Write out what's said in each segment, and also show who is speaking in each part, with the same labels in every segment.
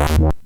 Speaker 1: What?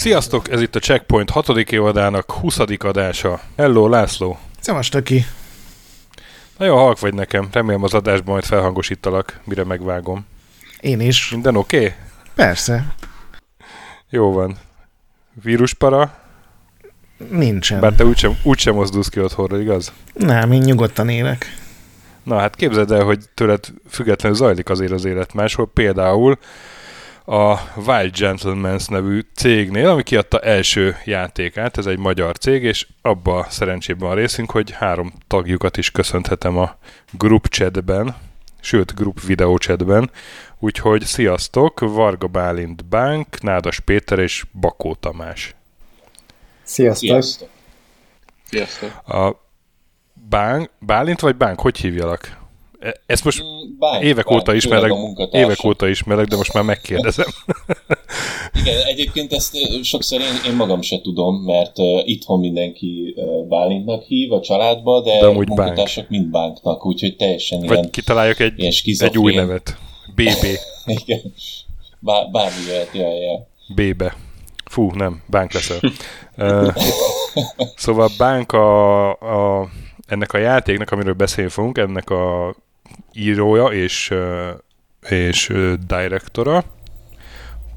Speaker 1: Sziasztok, ez itt a Checkpoint 6. évadának 20. adása. Hello, László!
Speaker 2: Szevas, ki!
Speaker 1: Nagyon halk vagy nekem, remélem az adásban majd felhangosítalak, mire megvágom.
Speaker 2: Én is.
Speaker 1: Minden oké? Okay?
Speaker 2: Persze.
Speaker 1: Jó van. Víruspara?
Speaker 2: Nincsen.
Speaker 1: Bár te úgysem, úgysem mozdulsz ki otthonra, igaz?
Speaker 2: Nem, én nyugodtan élek.
Speaker 1: Na hát képzeld el, hogy tőled függetlenül zajlik azért az élet máshol. Például a Wild Gentlemans nevű cégnél, ami kiadta első játékát, ez egy magyar cég, és abba szerencsében a részünk, hogy három tagjukat is köszönhetem a group chatben, sőt, group video chatben, úgyhogy sziasztok, Varga Bálint Bánk, Nádas Péter és Bakó Tamás.
Speaker 3: Sziasztok! Sziasztok!
Speaker 1: Sziasztok. A Bánk, Bálint vagy Bánk, hogy hívjalak? E, ezt most mm, bánk, évek bánk, óta ismerek, évek óta ismerek, de most már megkérdezem.
Speaker 3: Igen, egyébként ezt sokszor én, én magam se tudom, mert uh, itthon mindenki uh, Bálintnak hív a családba, de, de a munkatársak bánk. mind bánknak, úgyhogy teljesen
Speaker 1: Vagy ilyen kitaláljak egy, ilyen egy új nevet. BB.
Speaker 3: Igen, Bár, bármi jöhet, jaj, jaj.
Speaker 1: BB. Fú, nem, bánk leszel. uh, szóval bánk a, a, ennek a játéknak, amiről beszélni fogunk, ennek a írója és, és direktora,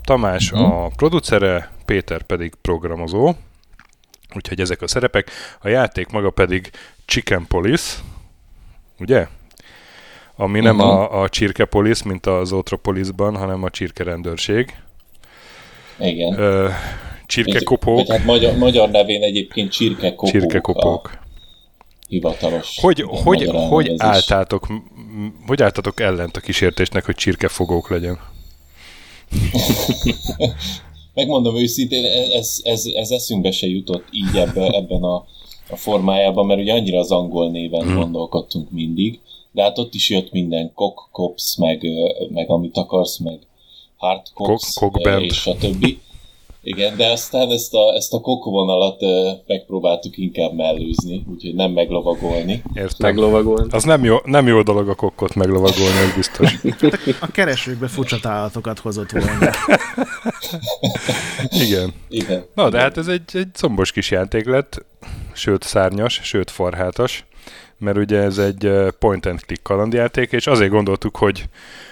Speaker 1: Tamás uh-huh. a producere, Péter pedig programozó, úgyhogy ezek a szerepek. A játék maga pedig Chicken Police, ugye? Ami uh-huh. nem mhm. a, a Csirke Police, mint az Otropolisban, hanem a Csirke rendőrség.
Speaker 3: Igen.
Speaker 1: Ö, csirkekopók.
Speaker 3: Hát magyar, magyar nevén egyébként csirkekopók.
Speaker 1: Csirkekopók
Speaker 3: hivatalos.
Speaker 1: Hogy, hogy, hogy, álltátok, hogy álltatok ellent a kísértésnek, hogy csirkefogók legyen?
Speaker 3: Megmondom őszintén, ez, ez, ez eszünkbe se jutott így ebbe, ebben a, a formájában, mert ugye annyira az angol néven hmm. gondolkodtunk mindig, de hát ott is jött minden kok, kops, meg, meg amit akarsz, meg hard cops,
Speaker 1: kok,
Speaker 3: és a többi. Igen, de aztán ezt a, ezt a kokovonalat uh, megpróbáltuk inkább mellőzni, úgyhogy nem meglovagolni.
Speaker 1: Értem. Meglovagolni. Az nem jó, nem jó dolog a kokkot meglovagolni, ez biztos.
Speaker 2: a keresőkbe furcsa találatokat hozott volna.
Speaker 1: Igen.
Speaker 3: Igen.
Speaker 1: Na, de hát ez egy, egy combos kis játék lett, sőt szárnyas, sőt farhátas, mert ugye ez egy point and click kalandjáték, és azért gondoltuk, hogy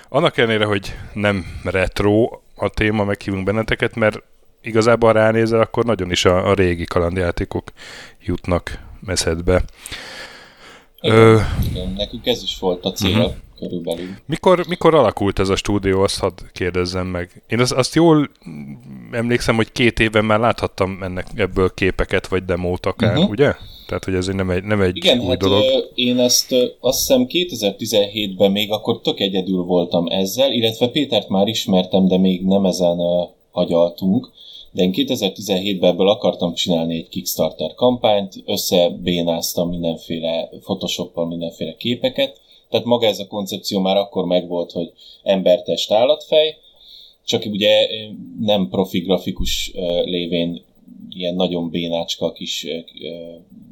Speaker 1: annak ellenére, hogy nem retro a téma, meghívunk benneteket, mert igazából ránézel, akkor nagyon is a, a régi kalandjátékok jutnak meszedbe.
Speaker 3: Igen, Ö... igen, nekünk ez is volt a cél uh-huh. körülbelül.
Speaker 1: Mikor, mikor alakult ez a stúdió, azt hadd kérdezzem meg. Én azt, azt jól emlékszem, hogy két éven már láthattam ennek ebből képeket, vagy demót akár, uh-huh. ugye? Tehát, hogy ez nem egy, nem egy
Speaker 3: Igen,
Speaker 1: új
Speaker 3: hát
Speaker 1: dolog.
Speaker 3: én ezt azt hiszem 2017-ben még akkor tök egyedül voltam ezzel, illetve Pétert már ismertem, de még nem ezen uh, hagyaltunk de én 2017-ben ebből akartam csinálni egy Kickstarter kampányt, összebénáztam mindenféle Photoshoppal mindenféle képeket, tehát maga ez a koncepció már akkor megvolt, hogy embertest állatfej, csak ugye nem profi grafikus lévén ilyen nagyon bénácska kis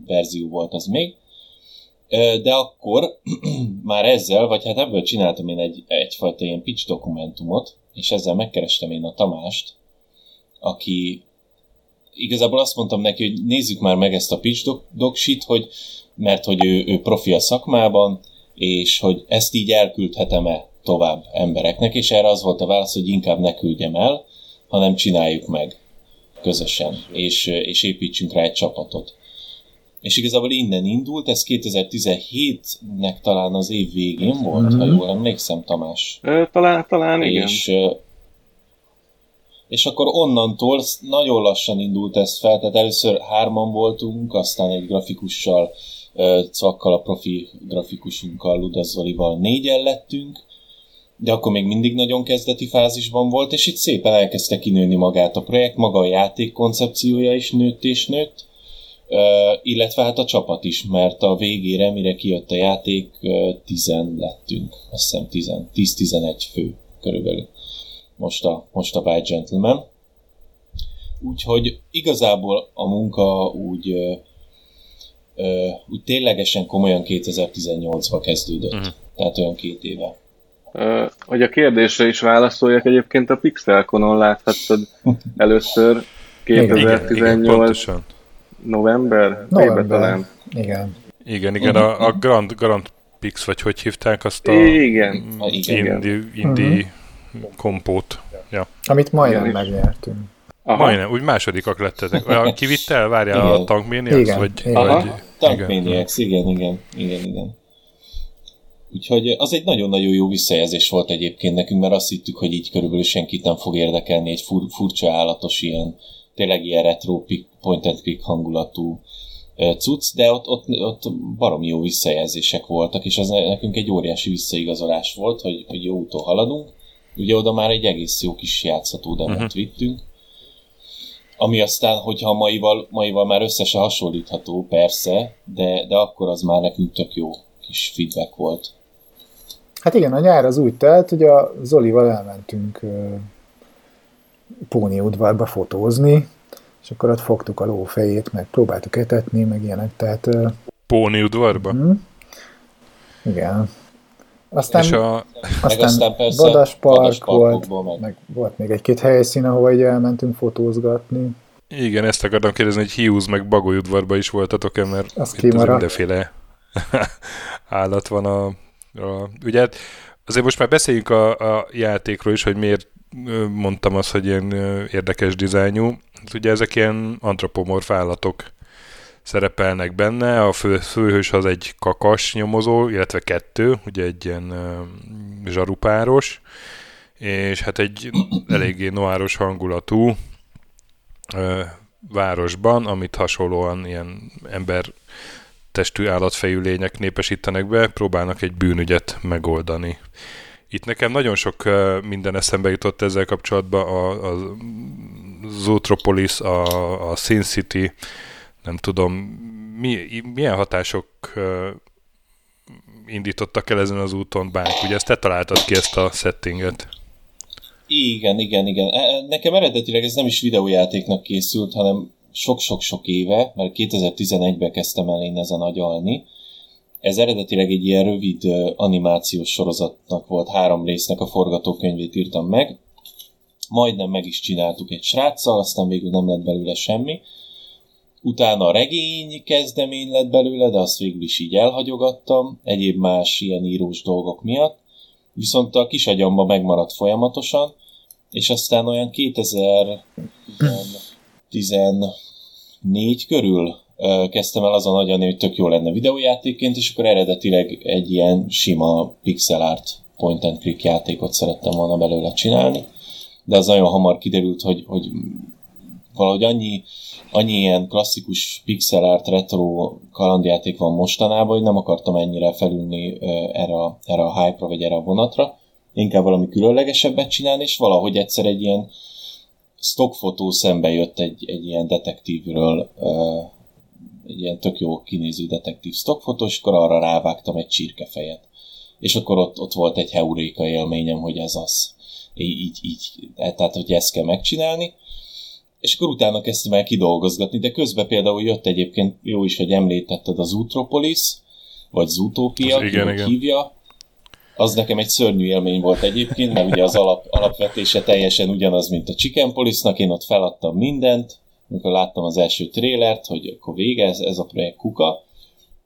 Speaker 3: verzió volt az még, de akkor már ezzel, vagy hát ebből csináltam én egy, egyfajta ilyen pitch dokumentumot, és ezzel megkerestem én a Tamást, aki igazából azt mondtam neki, hogy nézzük már meg ezt a pitch doksit, hogy, mert hogy ő, ő profi a szakmában, és hogy ezt így elküldhetem-e tovább embereknek, és erre az volt a válasz, hogy inkább ne küldjem el, hanem csináljuk meg közösen, és, és építsünk rá egy csapatot. És igazából innen indult, ez 2017-nek talán az év végén volt, mm-hmm. ha mhm. jól emlékszem, Tamás.
Speaker 4: talán, talán igen.
Speaker 3: És akkor onnantól nagyon lassan indult ez fel, tehát először hárman voltunk, aztán egy grafikussal, Cvakkal, a profi grafikusunkkal, Ludazzolival négyen lettünk, de akkor még mindig nagyon kezdeti fázisban volt, és itt szépen elkezdte kinőni magát a projekt, maga a játék koncepciója is nőtt és nőtt, illetve hát a csapat is, mert a végére, mire kijött a játék, tizen lettünk, azt hiszem 10-11 fő körülbelül most a, most a White Gentleman. Úgyhogy igazából a munka úgy, ö, ö, úgy ténylegesen komolyan 2018-ba kezdődött. Uh-huh. Tehát olyan két éve.
Speaker 4: Uh, hogy a kérdésre is válaszoljak, egyébként a Pixelkonon láthattad először 2018 igen, igen, november?
Speaker 5: November, talán. Igen.
Speaker 1: Igen, igen, a, a Grand, Grand Pix, vagy hogy hívták azt a
Speaker 4: igen.
Speaker 1: Indi, indi uh-huh. Kompót. Ja.
Speaker 5: Amit majdnem igen. megnyertünk.
Speaker 1: Aha. Majdnem, úgy másodikak lettetek. A kivitt várjál igen. a Tankmaniacs?
Speaker 5: Igen.
Speaker 1: Vagy,
Speaker 5: igen.
Speaker 3: vagy, Tankmaniacs, igen, igen, igen, igen. Úgyhogy az egy nagyon-nagyon jó visszajelzés volt egyébként nekünk, mert azt hittük, hogy így körülbelül senkit nem fog érdekelni egy fur- furcsa állatos ilyen, tényleg ilyen retro point and click hangulatú cucc, de ott, ott, ott baromi jó visszajelzések voltak, és az nekünk egy óriási visszaigazolás volt, hogy, hogy jó úton haladunk. Ugye oda már egy egész jó kis játszható demót uh-huh. vittünk, ami aztán, hogyha maival, maival már össze hasonlítható, persze, de, de akkor az már nekünk tök jó kis feedback volt.
Speaker 5: Hát igen, a nyár az úgy telt, hogy a Zolival elmentünk Póni udvarba fotózni, és akkor ott fogtuk a ló fejét, meg próbáltuk etetni, meg ilyenek, tehát...
Speaker 1: Póni udvarba? Uh-huh.
Speaker 5: Igen. Aztán,
Speaker 3: és a... aztán, aztán persze
Speaker 5: volt, meg... meg volt még egy-két helyszín, ahova egy elmentünk fotózgatni.
Speaker 1: Igen, ezt akartam kérdezni, hogy Hughes meg Bagoly udvarba is voltatok-e, mert
Speaker 5: az itt
Speaker 1: mindenféle állat van a, a... Ugye hát azért most már beszéljünk a, a játékról is, hogy miért mondtam azt, hogy ilyen érdekes dizájnú. Hát ugye ezek ilyen antropomorf állatok szerepelnek benne. A fő, főhős az egy kakas nyomozó, illetve kettő, ugye egy ilyen uh, zsarupáros, és hát egy eléggé noáros hangulatú uh, városban, amit hasonlóan ilyen ember testű állatfejű lények népesítenek be, próbálnak egy bűnügyet megoldani. Itt nekem nagyon sok minden eszembe jutott ezzel kapcsolatban, a, a Zootropolis, a, a Sin City, nem tudom, mi, milyen hatások indítottak el ezen az úton bánk? Ugye ezt te találtad ki ezt a settinget.
Speaker 3: Igen, igen, igen. E, nekem eredetileg ez nem is videójátéknak készült, hanem sok-sok-sok éve, mert 2011-ben kezdtem el én ezen agyalni. Ez eredetileg egy ilyen rövid animációs sorozatnak volt, három résznek a forgatókönyvét írtam meg. Majdnem meg is csináltuk egy sráccal, aztán végül nem lett belőle semmi. Utána a regény kezdemény lett belőle, de azt végül is így elhagyogattam, egyéb más ilyen írós dolgok miatt. Viszont a kis agyamba megmaradt folyamatosan, és aztán olyan 2014 körül kezdtem el azon agyani, hogy tök jó lenne videójátékként, és akkor eredetileg egy ilyen sima pixel art point and click játékot szerettem volna belőle csinálni, de az nagyon hamar kiderült, hogy, hogy valahogy annyi, annyi ilyen klasszikus pixel art retro kalandjáték van mostanában, hogy nem akartam ennyire felülni erre, erre a hype-ra, vagy erre a vonatra. Inkább valami különlegesebbet csinálni, és valahogy egyszer egy ilyen stockfotó szembe jött egy, egy ilyen detektívről, egy ilyen tök jó kinéző detektív stockfotó, és akkor arra rávágtam egy csirkefejet. És akkor ott, ott volt egy heuréka élményem, hogy ez az. Így, így, tehát, hogy ezt kell megcsinálni és akkor utána kezdtem el kidolgozgatni, de közben például jött egyébként, jó is, hogy említetted az Utropolis, vagy Zootopia, az igen, igen. hívja. Az nekem egy szörnyű élmény volt egyébként, mert ugye az alap, alapvetése teljesen ugyanaz, mint a Chicken Police-nak, én ott feladtam mindent, amikor láttam az első trélert, hogy akkor vége, ez, ez a projekt kuka,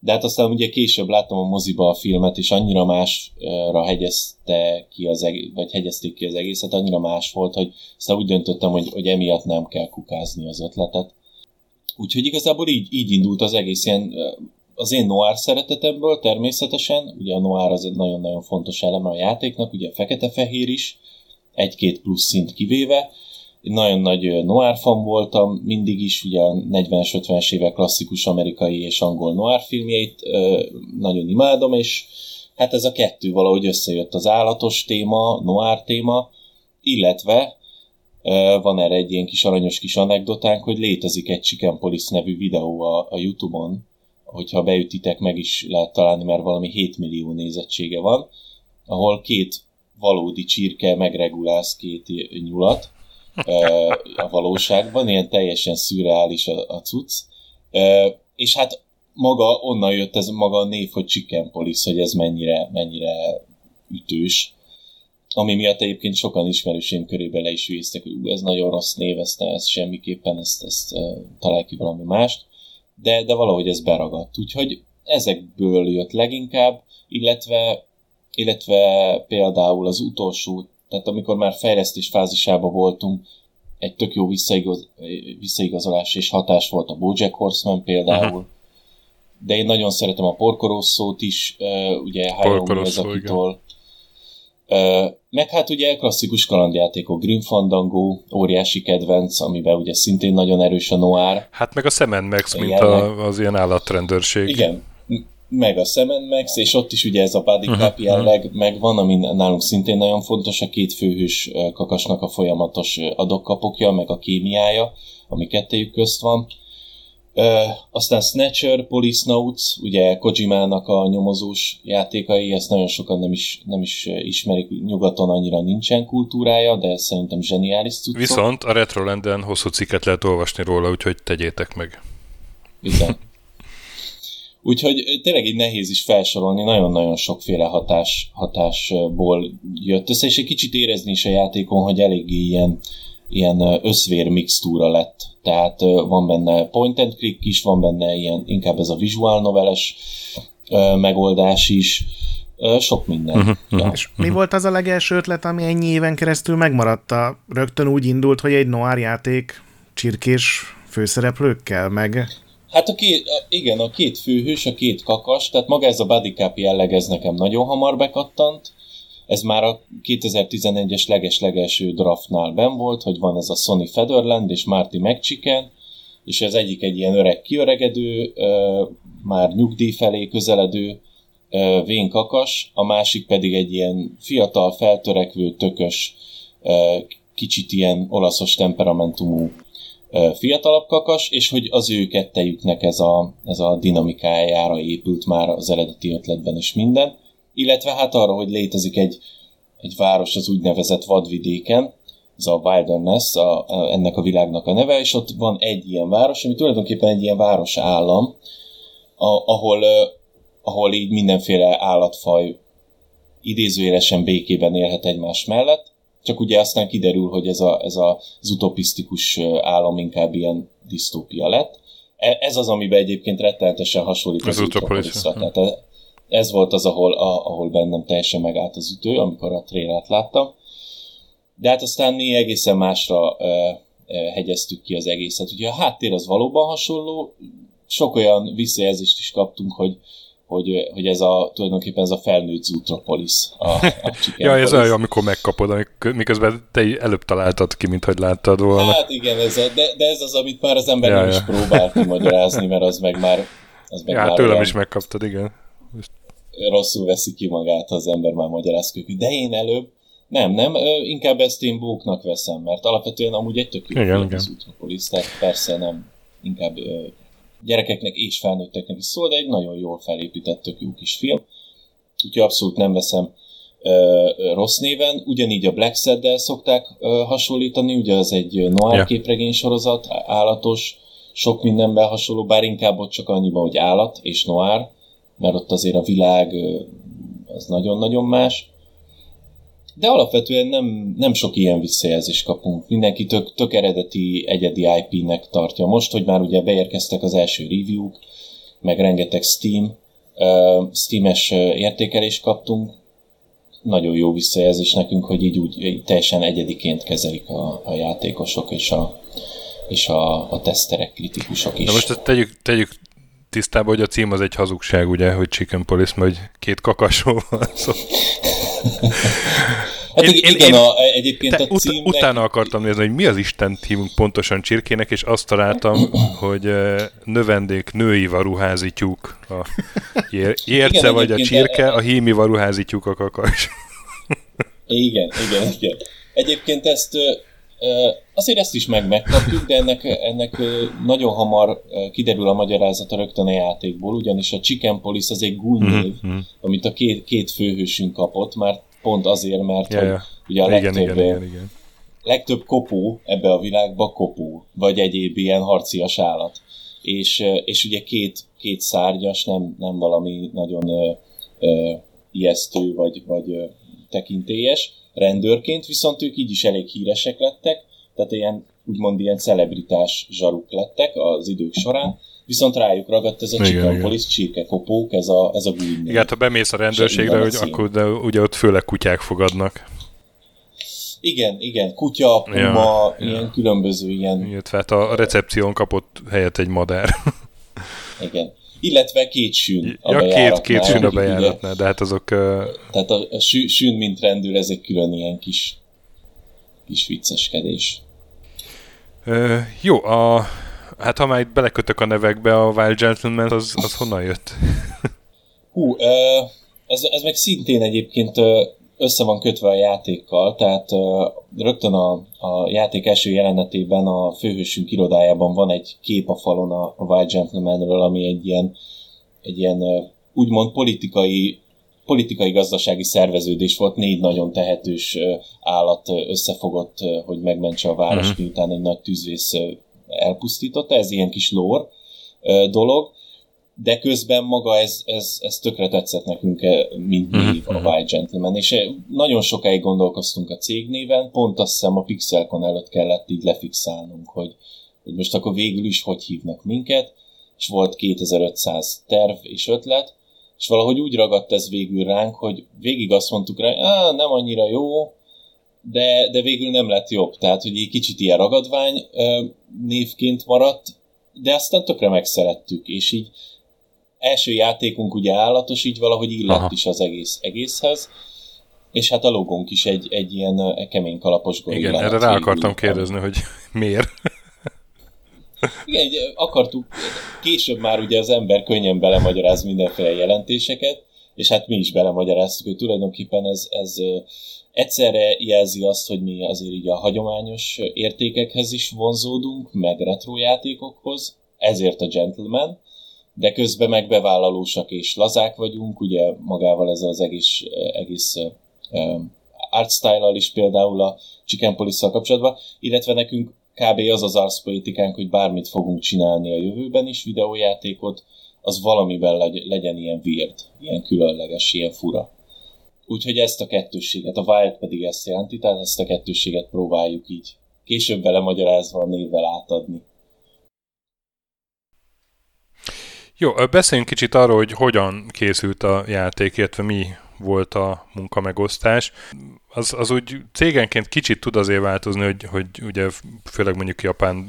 Speaker 3: de hát aztán ugye később láttam a moziba a filmet, és annyira másra hegyezte ki az egész, vagy hegyezték ki az egészet, annyira más volt, hogy aztán úgy döntöttem, hogy, hogy emiatt nem kell kukázni az ötletet. Úgyhogy igazából így, így indult az egész ilyen, az én noir szeretetemből természetesen, ugye a noir az egy nagyon-nagyon fontos eleme a játéknak, ugye fekete-fehér is, egy-két plusz szint kivéve, nagyon nagy noir fan voltam, mindig is, ugye a 40-es, 50-es évek klasszikus amerikai és angol noir filmjeit nagyon imádom, és hát ez a kettő valahogy összejött, az állatos téma, noir téma, illetve van erre egy ilyen kis aranyos kis anekdotánk, hogy létezik egy Chicken Police nevű videó a, a Youtube-on, hogyha beütitek, meg is lehet találni, mert valami 7 millió nézettsége van, ahol két valódi csirke megregulálsz két nyulat a valóságban, ilyen teljesen szürreális a, a cucc. És hát maga, onnan jött ez maga a név, hogy Chicken Police, hogy ez mennyire, mennyire ütős. Ami miatt egyébként sokan ismerősém körébe le is vésztek, hogy ez nagyon rossz név, ezt, ezt semmiképpen, ezt, ezt találj ki valami mást. De, de valahogy ez beragadt. Úgyhogy ezekből jött leginkább, illetve, illetve például az utolsó, tehát amikor már fejlesztés fázisában voltunk, egy tök jó visszaigaz, visszaigazolás és hatás volt a Bojack Horseman például, Aha de én nagyon szeretem a Porkorosszót is, ugye Hayao Miyazaki-tól. Meg hát ugye klasszikus kalandjátékok, Grim Fandango, óriási kedvenc, amiben ugye szintén nagyon erős a noir.
Speaker 1: Hát meg a Semen Max, mint a, az ilyen állatrendőrség.
Speaker 3: Igen, meg a Semen Max, és ott is ugye ez a body uh-huh, cap jelleg uh-huh. megvan, ami nálunk szintén nagyon fontos, a két főhős kakasnak a folyamatos adokkapokja, meg a kémiája, ami kettejük közt van. Uh, aztán Snatcher, Police Notes, ugye Kojimának a nyomozós játékai, ezt nagyon sokan nem is, nem is ismerik, nyugaton annyira nincsen kultúrája, de szerintem zseniális cuccok.
Speaker 1: Viszont a Retrolanden hosszú cikket lehet olvasni róla, úgyhogy tegyétek meg.
Speaker 3: Igen. Úgyhogy tényleg így nehéz is felsorolni, nagyon-nagyon sokféle hatás, hatásból jött össze, és egy kicsit érezni is a játékon, hogy eléggé ilyen, ilyen összvér mixtúra lett. Tehát van benne point and click is, van benne ilyen inkább ez a visual noveles megoldás is, sok minden. Uh-huh,
Speaker 2: ja. És mi volt az a legelső ötlet, ami ennyi éven keresztül megmaradt? Rögtön úgy indult, hogy egy noir játék csirkés főszereplőkkel, meg...
Speaker 3: Hát a két, igen, a két főhős, a két kakas, tehát maga ez a bodycap jelleg, ez nekem nagyon hamar bekattant, ez már a 2011-es leges-legelső draftnál ben volt, hogy van ez a Sony Federland és Marty McChicken, és az egyik egy ilyen öreg kiöregedő, már nyugdíj felé közeledő vén kakas, a másik pedig egy ilyen fiatal, feltörekvő, tökös, kicsit ilyen olaszos temperamentumú fiatalabb kakas, és hogy az ő kettejüknek ez a, ez a dinamikájára épült már az eredeti ötletben is minden. Illetve hát arra, hogy létezik egy, egy város az úgynevezett vadvidéken, ez a Wilderness, a, ennek a világnak a neve, és ott van egy ilyen város, ami tulajdonképpen egy ilyen város állam, a, ahol, ahol így mindenféle állatfaj idézőjelesen békében élhet egymás mellett, csak ugye aztán kiderül, hogy ez, a, ez a, az utopisztikus állam inkább ilyen disztópia lett. E, ez az, amiben egyébként rettenetesen hasonlít az, az utopisztra. Tehát ez volt az, ahol, a, ahol bennem teljesen megállt az ütő, amikor a trélert láttam. De hát aztán mi egészen másra ö, ö, hegyeztük ki az egészet. Ugye a háttér az valóban hasonló, sok olyan visszajelzést is kaptunk, hogy, hogy, hogy ez a, tulajdonképpen ez a felnőtt Zootropolis. A, a
Speaker 1: ja, ez olyan, amikor megkapod, amikor, miközben te előbb találtad ki, mint hogy láttad volna.
Speaker 3: Hát igen, ez a, de, de ez az, amit már az ember ja, nem ja. is próbált magyarázni, mert az meg már... Az meg
Speaker 1: ja, már tőlem is megkaptad, igen. Most
Speaker 3: rosszul veszi ki magát, az ember már magyarázkodik. De én előbb nem, nem, inkább ezt én bóknak veszem, mert alapvetően amúgy egy tök jó igen, igen. az Utropolis, tehát persze nem, inkább gyerekeknek és felnőtteknek is szól, de egy nagyon jól felépített, tök jó kis film. Úgyhogy abszolút nem veszem rossz néven. Ugyanígy a Black Sad-del szokták hasonlítani, ugye az egy noir ja. képregény sorozat, állatos, sok mindenben hasonló, bár inkább ott csak annyiban, hogy állat és noir, mert ott azért a világ az nagyon-nagyon más. De alapvetően nem, nem sok ilyen visszajelzést kapunk. Mindenki tök, tök eredeti, egyedi IP-nek tartja. Most, hogy már ugye beérkeztek az első review-k, meg rengeteg Steam, uh, Steam-es értékelést kaptunk, nagyon jó visszajelzés nekünk, hogy így úgy teljesen egyediként kezelik a, a játékosok és a, és a, a teszterek, kritikusok is.
Speaker 1: De most tegyük, tegyük tisztában, hogy a cím az egy hazugság, ugye, hogy Chicken Police, mert két kakasról van szó.
Speaker 3: Hát én, igen, én, a, egyébként te, a címnek...
Speaker 1: Ut- utána akartam nézni, hogy mi az Isten hívunk pontosan csirkének, és azt találtam, hogy növendék női varuházi tyúk. A érce igen, vagy a csirke, a hími varuházi tyúk a kakas.
Speaker 3: Igen, igen, igen. Egyébként ezt azért ezt is meg megkapjuk, de ennek, ennek nagyon hamar kiderül a magyarázata rögtön a játékból, ugyanis a Chicken Police az egy gúnynév, mm-hmm. amit a két, két főhősünk kapott, már pont azért, mert yeah, hogy ugye a legtöbb, igen, igen, igen, legtöbb kopó ebbe a világba kopó, vagy egyéb ilyen harcias állat. És, és ugye két, két szárnyas, nem, nem valami nagyon ö, ö, ijesztő, vagy, vagy tekintélyes rendőrként, viszont ők így is elég híresek lettek, tehát ilyen úgymond ilyen celebritás zsaruk lettek az idők során, viszont rájuk ragadt ez a Chicken Police csirkekopók, ez a, ez a gúny.
Speaker 1: Igen, ha bemész a rendőrségre, hogy akkor de ugye ott főleg kutyák fogadnak.
Speaker 3: Igen, igen, kutya, puma, ja, ilyen ja. különböző ilyen...
Speaker 1: Illetve hát a recepción kapott helyet egy madár.
Speaker 3: igen illetve két sűn
Speaker 1: a ja, két, két sűn a bejáratnál, de hát azok... Uh...
Speaker 3: Tehát a, a sűn, mint rendőr, ez egy külön ilyen kis, kis vicceskedés.
Speaker 1: Uh, jó, a, hát ha már itt belekötök a nevekbe, a Wild Gentleman, az, az honnan jött?
Speaker 3: Hú, uh, ez, ez meg szintén egyébként össze van kötve a játékkal, tehát rögtön a, a játék első jelenetében a főhősünk irodájában van egy kép a falon a, a White Gentlemanről, ami egy ilyen, egy ilyen úgymond politikai politikai-gazdasági szerveződés volt, négy nagyon tehetős állat összefogott, hogy megmentse a város, uh-huh. miután egy nagy tűzvész elpusztította, ez ilyen kis lore dolog, de közben maga ez, ez, ez tökre tetszett nekünk, eh, mint mhm, név a mhm. White Gentleman, és eh, nagyon sokáig gondolkoztunk a cégnéven, pont azt hiszem a Pixelcon előtt kellett így lefixálnunk, hogy, hogy most akkor végül is hogy hívnak minket, és volt 2500 terv és ötlet, és valahogy úgy ragadt ez végül ránk, hogy végig azt mondtuk rá, ah, nem annyira jó, de, de végül nem lett jobb. Tehát, hogy egy kicsit ilyen ragadvány eh, névként maradt, de aztán tökre megszerettük, és így első játékunk ugye állatos, így valahogy illett Aha. is az egész egészhez, és hát a logónk is egy, egy ilyen kemény kalapos gorilla.
Speaker 1: Igen, erre rá akartam kérdezni, hogy miért.
Speaker 3: Igen, akartuk, később már ugye az ember könnyen belemagyaráz mindenféle jelentéseket, és hát mi is belemagyaráztuk, hogy tulajdonképpen ez, ez egyszerre jelzi azt, hogy mi azért így a hagyományos értékekhez is vonzódunk, meg retro játékokhoz, ezért a Gentleman, de közben meg bevállalósak és lazák vagyunk, ugye magával ez az egész, egész art is például a Chicken police kapcsolatban, illetve nekünk kb. az az arszpolitikánk, hogy bármit fogunk csinálni a jövőben is, videójátékot, az valamiben legyen ilyen weird, ilyen különleges, ilyen fura. Úgyhogy ezt a kettősséget, a Wild pedig ezt jelenti, tehát ezt a kettősséget próbáljuk így később belemagyarázva a névvel átadni.
Speaker 1: Jó, beszéljünk kicsit arról, hogy hogyan készült a játék, illetve mi volt a munkamegosztás. Az, az úgy cégenként kicsit tud azért változni, hogy, hogy ugye főleg mondjuk Japán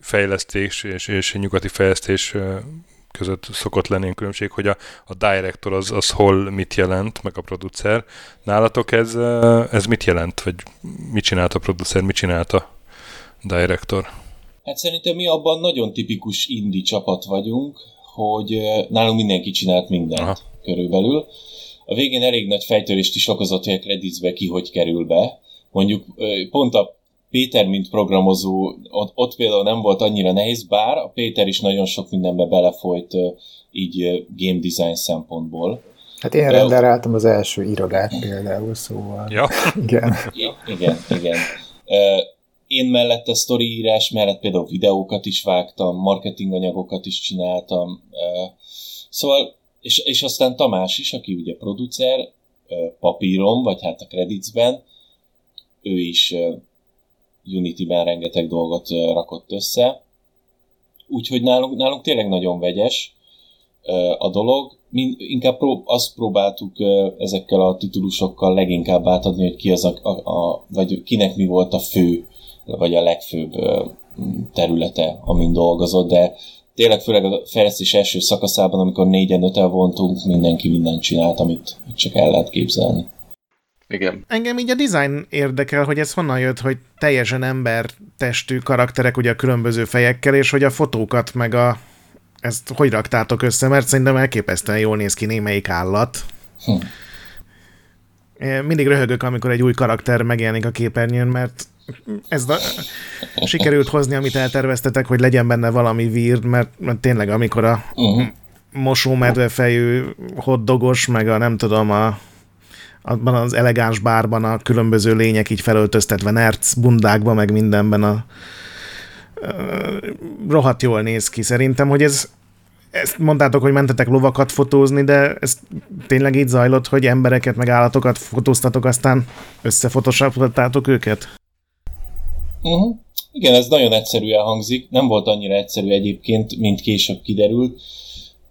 Speaker 1: fejlesztés és, és nyugati fejlesztés között szokott lenni különbség, hogy a, a director az, az hol mit jelent, meg a producer. Nálatok ez, ez mit jelent, vagy mit csinált a producer, mit csinált a director?
Speaker 3: Hát szerintem mi abban nagyon tipikus indie csapat vagyunk, hogy nálunk mindenki csinált mindent Aha. körülbelül. A végén elég nagy fejtörést is okozott, hogy a creditsbe ki hogy kerül be. Mondjuk pont a Péter, mint programozó, ott, ott például nem volt annyira nehéz, bár a Péter is nagyon sok mindenbe belefolyt így game design szempontból.
Speaker 5: Hát én renderáltam az első irodát például, szóval...
Speaker 1: Ja.
Speaker 5: Igen.
Speaker 3: igen, igen én mellett a sztori írás mellett például videókat is vágtam, marketing anyagokat is csináltam, szóval, és, és aztán Tamás is, aki ugye producer, papíron, vagy hát a creditsben, ő is Unity-ben rengeteg dolgot rakott össze, úgyhogy nálunk, nálunk tényleg nagyon vegyes a dolog, Min, inkább prób, azt próbáltuk ezekkel a titulusokkal leginkább átadni, hogy ki az a, a, a, vagy kinek mi volt a fő vagy a legfőbb területe, amin dolgozott, de tényleg főleg a fejlesztés első szakaszában, amikor négyen ötel vontunk, mindenki mindent csinált, amit csak el lehet képzelni.
Speaker 4: Igen.
Speaker 2: Engem így a design érdekel, hogy ez honnan jött, hogy teljesen ember testű karakterek ugye a különböző fejekkel, és hogy a fotókat meg a ezt hogy raktátok össze, mert szerintem elképesztően jól néz ki némelyik állat. Hm. Mindig röhögök, amikor egy új karakter megjelenik a képernyőn, mert ez a, sikerült hozni, amit elterveztetek, hogy legyen benne valami weird, mert, mert tényleg amikor a uh-huh. mosómedvefejű hoddogos, meg a nem tudom, a abban az elegáns bárban a különböző lények így felöltöztetve nerc bundákban, meg mindenben a, a rohadt jól néz ki. Szerintem, hogy ez ezt mondtátok, hogy mentetek lovakat fotózni, de ez tényleg így zajlott, hogy embereket meg állatokat fotóztatok, aztán összefotosapoltátok őket?
Speaker 3: Uh-huh. Igen, ez nagyon egyszerűen hangzik. Nem volt annyira egyszerű egyébként, mint később kiderült.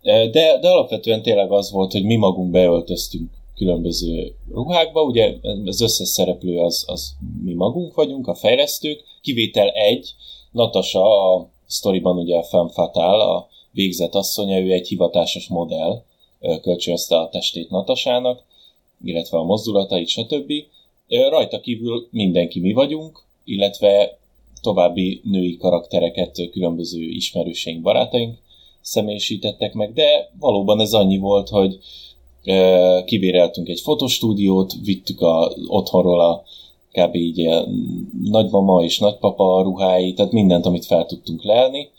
Speaker 3: De, de alapvetően tényleg az volt, hogy mi magunk beöltöztünk különböző ruhákba, ugye az összes szereplő az, az mi magunk vagyunk, a fejlesztők, kivétel egy, Natasa a sztoriban ugye a femme fatale, a végzett asszonya, ő egy hivatásos modell, kölcsönözte a testét Natasának, illetve a mozdulatait, stb. Rajta kívül mindenki mi vagyunk, illetve további női karaktereket különböző ismerőseink, barátaink személyisítettek meg, de valóban ez annyi volt, hogy kibéreltünk egy fotostúdiót, vittük a, otthonról a kb. így a nagymama és nagypapa ruhái, tehát mindent, amit fel tudtunk lelni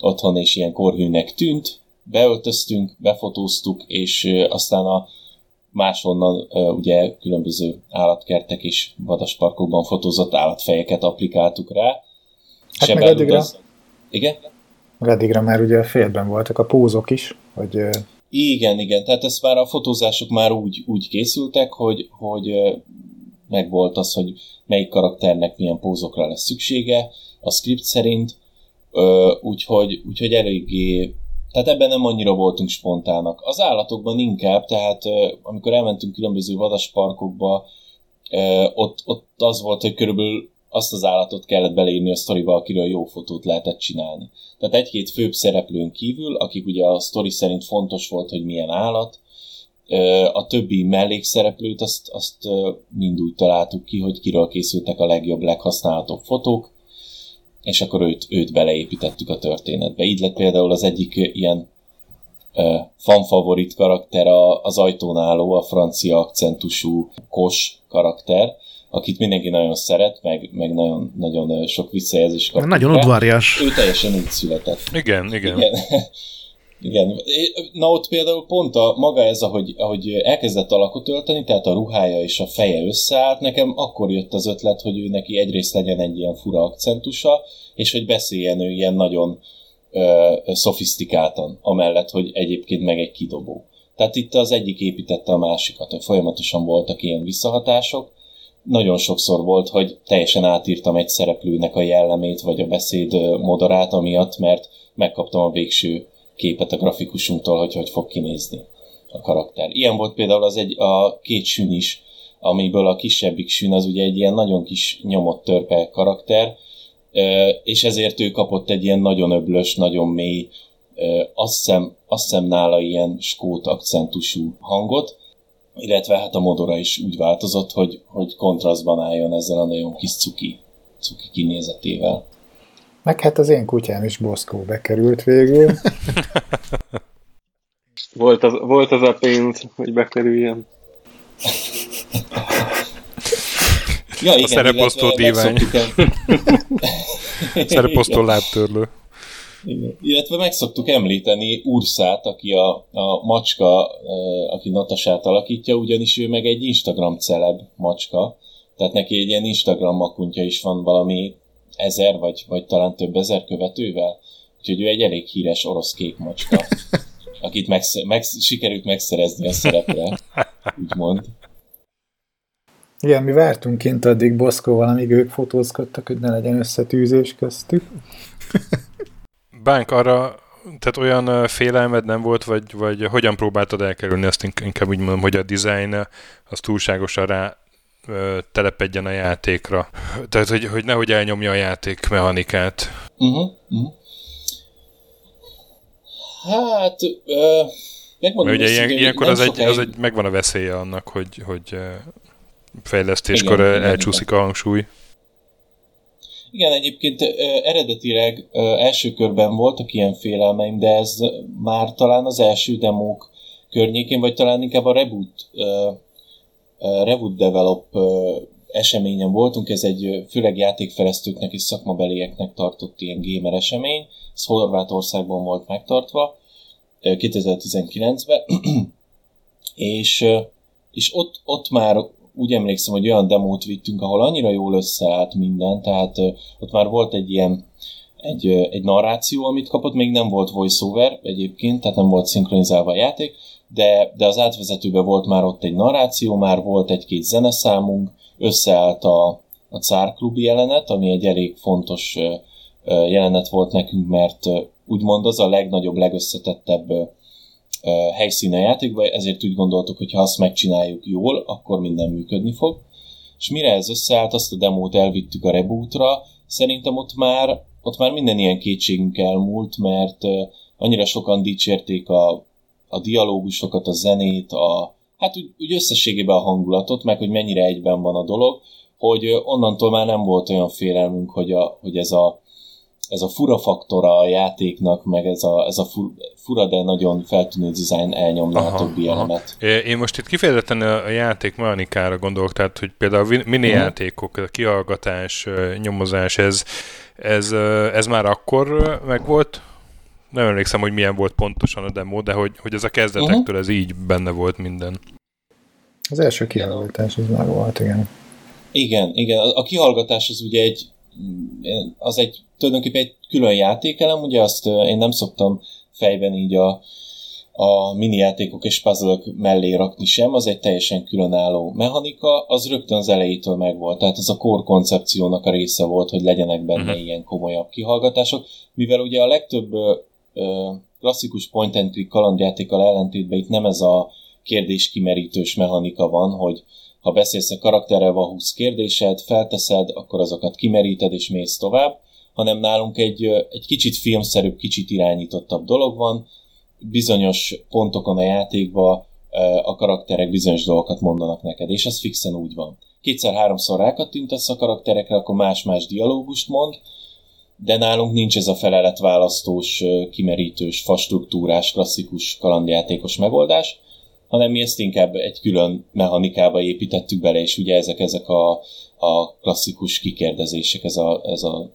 Speaker 3: otthon, és ilyen korhűnek tűnt, beöltöztünk, befotóztuk, és aztán a máshonnan ugye különböző állatkertek és vadasparkokban fotózott állatfejeket applikáltuk rá.
Speaker 5: Hát meg addigra, az...
Speaker 3: Igen?
Speaker 5: Meg addigra már ugye félben voltak a pózok is, hogy
Speaker 3: igen, igen, tehát ezt már a fotózások már úgy, úgy készültek, hogy, hogy megvolt az, hogy melyik karakternek milyen pózokra lesz szüksége a script szerint, úgyhogy, úgyhogy eléggé, tehát ebben nem annyira voltunk spontának. Az állatokban inkább, tehát amikor elmentünk különböző vadasparkokba, ott, ott az volt, hogy körülbelül azt az állatot kellett beleírni a sztoriba, akiről jó fotót lehetett csinálni. Tehát egy-két főbb szereplőn kívül, akik ugye a sztori szerint fontos volt, hogy milyen állat, a többi mellékszereplőt azt, azt mind úgy találtuk ki, hogy kiről készültek a legjobb, leghasználhatóbb fotók, és akkor őt, őt beleépítettük a történetbe. Így lett például az egyik ilyen fanfavorit karakter az ajtón álló, a francia akcentusú kos karakter, akit mindenki nagyon szeret, meg, meg nagyon, nagyon sok visszajelzés
Speaker 2: kap. Nagyon udvarjas.
Speaker 3: Ő teljesen úgy született.
Speaker 1: Igen, igen.
Speaker 3: igen. Igen. Na ott például pont a maga ez, ahogy, ahogy elkezdett alakot ölteni, tehát a ruhája és a feje összeállt, nekem akkor jött az ötlet, hogy ő neki egyrészt legyen egy ilyen fura akcentusa, és hogy beszéljen ő ilyen nagyon ö, szofisztikáltan, amellett, hogy egyébként meg egy kidobó. Tehát itt az egyik építette a másikat, hogy folyamatosan voltak ilyen visszahatások, nagyon sokszor volt, hogy teljesen átírtam egy szereplőnek a jellemét, vagy a beszéd moderát amiatt, mert megkaptam a végső képet a grafikusunktól, hogy hogy fog kinézni a karakter. Ilyen volt például az egy, a két sün is, amiből a kisebbik sün az ugye egy ilyen nagyon kis nyomott törpe karakter, és ezért ő kapott egy ilyen nagyon öblös, nagyon mély, azt hiszem, azt hiszem nála ilyen skót akcentusú hangot, illetve hát a modora is úgy változott, hogy, hogy kontrasztban álljon ezzel a nagyon kis cuki, cuki kinézetével.
Speaker 5: Meg hát az én kutyám is Boszkó bekerült végül.
Speaker 4: volt, az, volt az a pénz, hogy bekerüljen.
Speaker 1: ja, igen, a szereposztó divány. szereposztó lábtörlő.
Speaker 3: Igen. Illetve meg szoktuk említeni Urszát, aki a, a macska, aki Natasát alakítja, ugyanis ő meg egy Instagram celeb macska, tehát neki egy ilyen Instagram akuntja is van valami ezer, vagy, vagy talán több ezer követővel. Úgyhogy ő egy elég híres orosz kék macska, akit megsz- meg, sikerült megszerezni a szerepre, úgymond.
Speaker 5: Igen, mi vártunk kint addig Boszkóval, amíg ők fotózkodtak, hogy ne legyen összetűzés köztük.
Speaker 1: Bánk arra, tehát olyan félelmed nem volt, vagy, vagy hogyan próbáltad elkerülni, azt inkább úgy mondom, hogy a design az túlságosan rá telepedjen a játékra. Tehát, hogy, hogy nehogy elnyomja a játék mechanikát.
Speaker 3: Uh-huh, uh-huh. Hát, uh, megmondom,
Speaker 1: Mert ugye ilyen, ilyenkor az egy, az egy, megvan a veszélye annak, hogy, hogy fejlesztéskor igen, elcsúszik igen. a hangsúly.
Speaker 3: Igen, egyébként eredetileg első körben voltak ilyen félelmeim, de ez már talán az első demók környékén, vagy talán inkább a Reboot, Reboot Develop eseményen voltunk, ez egy főleg játékfejlesztőknek és szakmabelieknek tartott ilyen gamer esemény, ez Horvátországban volt megtartva 2019-ben, és, és ott, ott már úgy emlékszem, hogy olyan demót vittünk, ahol annyira jól összeállt minden, tehát ott már volt egy ilyen egy, egy narráció, amit kapott, még nem volt voiceover egyébként, tehát nem volt szinkronizálva a játék, de, de az átvezetőben volt már ott egy narráció, már volt egy-két zeneszámunk, összeállt a, a cárklubi jelenet, ami egy elég fontos jelenet volt nekünk, mert úgymond az a legnagyobb, legösszetettebb helyszíne játékban, ezért úgy gondoltuk, hogy ha azt megcsináljuk jól, akkor minden működni fog. És mire ez összeállt, azt a demót elvittük a rebootra, szerintem ott már, ott már minden ilyen kétségünk elmúlt, mert annyira sokan dicsérték a, a dialógusokat, a zenét, a, hát úgy, úgy összességében a hangulatot, meg hogy mennyire egyben van a dolog, hogy onnantól már nem volt olyan félelmünk, hogy, a, hogy ez a ez a fura faktora a játéknak, meg ez a, ez a fura, de nagyon feltűnő dizájn elnyomna aha, a többi aha. elemet.
Speaker 1: Én most itt kifejezetten a játék mechanikára gondolok, tehát hogy például a mini uh-huh. játékok, a kihallgatás, nyomozás, ez, ez, ez már akkor megvolt? Nem emlékszem, hogy milyen volt pontosan a demo, de hogy, hogy ez a kezdetektől uh-huh. ez így benne volt minden.
Speaker 5: Az első kihallgatás az már volt, igen.
Speaker 3: Igen, igen. A kihallgatás az ugye egy az egy tulajdonképpen egy külön játékelem, ugye azt én nem szoktam fejben így a, a mini játékok és puzzle mellé rakni sem, az egy teljesen különálló mechanika, az rögtön az elejétől megvolt, tehát az a core koncepciónak a része volt, hogy legyenek benne uh-huh. ilyen komolyabb kihallgatások, mivel ugye a legtöbb klasszikus point and click kalandjátékkal ellentétben itt nem ez a kérdéskimerítős mechanika van, hogy ha beszélsz a karakterrel, van 20 kérdésed, felteszed, akkor azokat kimeríted és mész tovább, hanem nálunk egy, egy kicsit filmszerűbb, kicsit irányítottabb dolog van, bizonyos pontokon a játékban a karakterek bizonyos dolgokat mondanak neked, és az fixen úgy van. Kétszer-háromszor rákattintasz a karakterekre, akkor más-más dialógust mond, de nálunk nincs ez a feleletválasztós, kimerítős, fastruktúrás, klasszikus kalandjátékos megoldás, hanem mi ezt inkább egy külön mechanikába építettük bele, és ugye ezek, ezek a, a klasszikus kikérdezések, ez a, ez a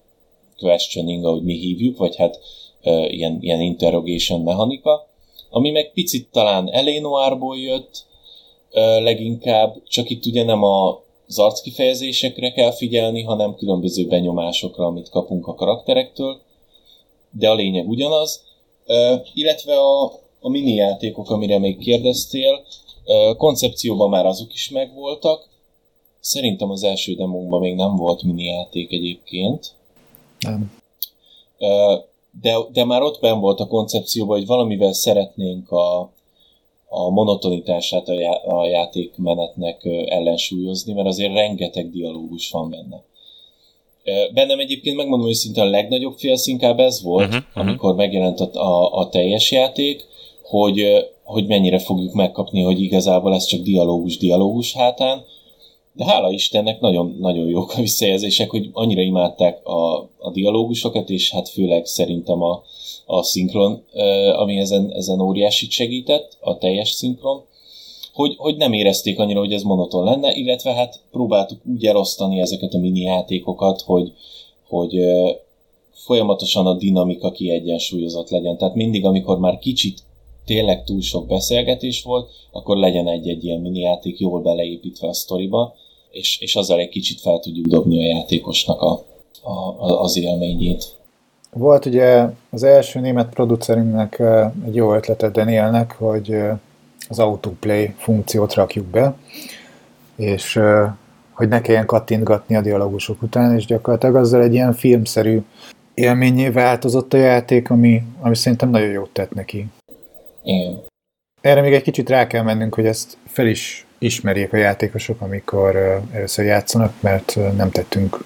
Speaker 3: questioning, ahogy mi hívjuk, vagy hát uh, ilyen, ilyen interrogation mechanika, ami meg picit talán Elénoárból jött, uh, leginkább, csak itt ugye nem a, az arckifejezésekre kell figyelni, hanem különböző benyomásokra, amit kapunk a karakterektől, de a lényeg ugyanaz, illetve a, a mini játékok, amire még kérdeztél, koncepcióban már azok is megvoltak. Szerintem az első demónkban még nem volt mini játék egyébként.
Speaker 5: Nem.
Speaker 3: De, de már ott ben volt a koncepcióban, hogy valamivel szeretnénk a, a monotonitását a, já, a játékmenetnek ellensúlyozni, mert azért rengeteg dialógus van benne. Bennem egyébként megmondom őszintén a legnagyobb félsz inkább ez volt, uh-huh, amikor megjelent a, a, a teljes játék, hogy, hogy mennyire fogjuk megkapni, hogy igazából ez csak dialógus-dialógus hátán, de hála Istennek nagyon, nagyon jók a visszajelzések, hogy annyira imádták a, a dialógusokat, és hát főleg szerintem a, a szinkron, ami ezen, ezen óriásit segített, a teljes szinkron, hogy, hogy nem érezték annyira, hogy ez monoton lenne, illetve hát próbáltuk úgy elosztani ezeket a mini játékokat, hogy, hogy folyamatosan a dinamika kiegyensúlyozott legyen. Tehát mindig, amikor már kicsit tényleg túl sok beszélgetés volt, akkor legyen egy-egy ilyen mini játék jól beleépítve a sztoriba, és, és azzal egy kicsit fel tudjuk dobni a játékosnak a, a, az élményét.
Speaker 5: Volt ugye az első német producerünknek egy jó ötlete Danielnek, hogy az autoplay funkciót rakjuk be, és hogy ne kelljen kattintgatni a dialogusok után, és gyakorlatilag azzal egy ilyen filmszerű élményé változott a játék, ami, ami szerintem nagyon jót tett neki.
Speaker 3: Igen.
Speaker 5: Erre még egy kicsit rá kell mennünk, hogy ezt fel is ismerjék a játékosok, amikor először játszanak, mert nem tettünk,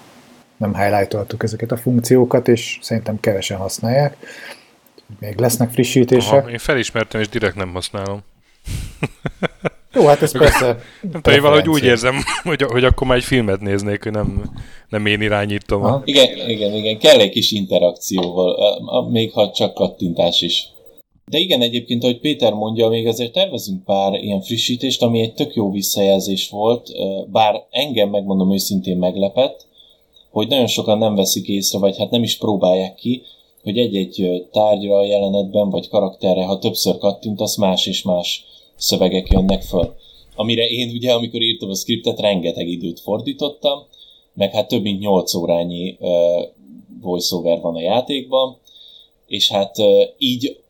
Speaker 5: nem highlightoltuk ezeket a funkciókat, és szerintem kevesen használják. Még lesznek frissítések.
Speaker 1: Aha, én felismertem, és direkt nem használom.
Speaker 5: Jó, hát ez persze.
Speaker 1: Nem tudom, valahogy úgy érzem, hogy, hogy akkor már egy filmet néznék, hogy nem, nem én irányítom. A...
Speaker 3: Igen, igen, igen, kell egy kis interakcióval, még ha csak kattintás is. De igen, egyébként, ahogy Péter mondja, még azért tervezünk pár ilyen frissítést, ami egy tök jó visszajelzés volt, bár engem, megmondom őszintén meglepett, hogy nagyon sokan nem veszik észre, vagy hát nem is próbálják ki, hogy egy-egy tárgyra jelenetben, vagy karakterre, ha többször kattintasz, más és más szövegek jönnek föl. Amire én ugye, amikor írtam a skriptet, rengeteg időt fordítottam, meg hát több mint 8 órányi uh, voiceover van a játékban, és hát uh, így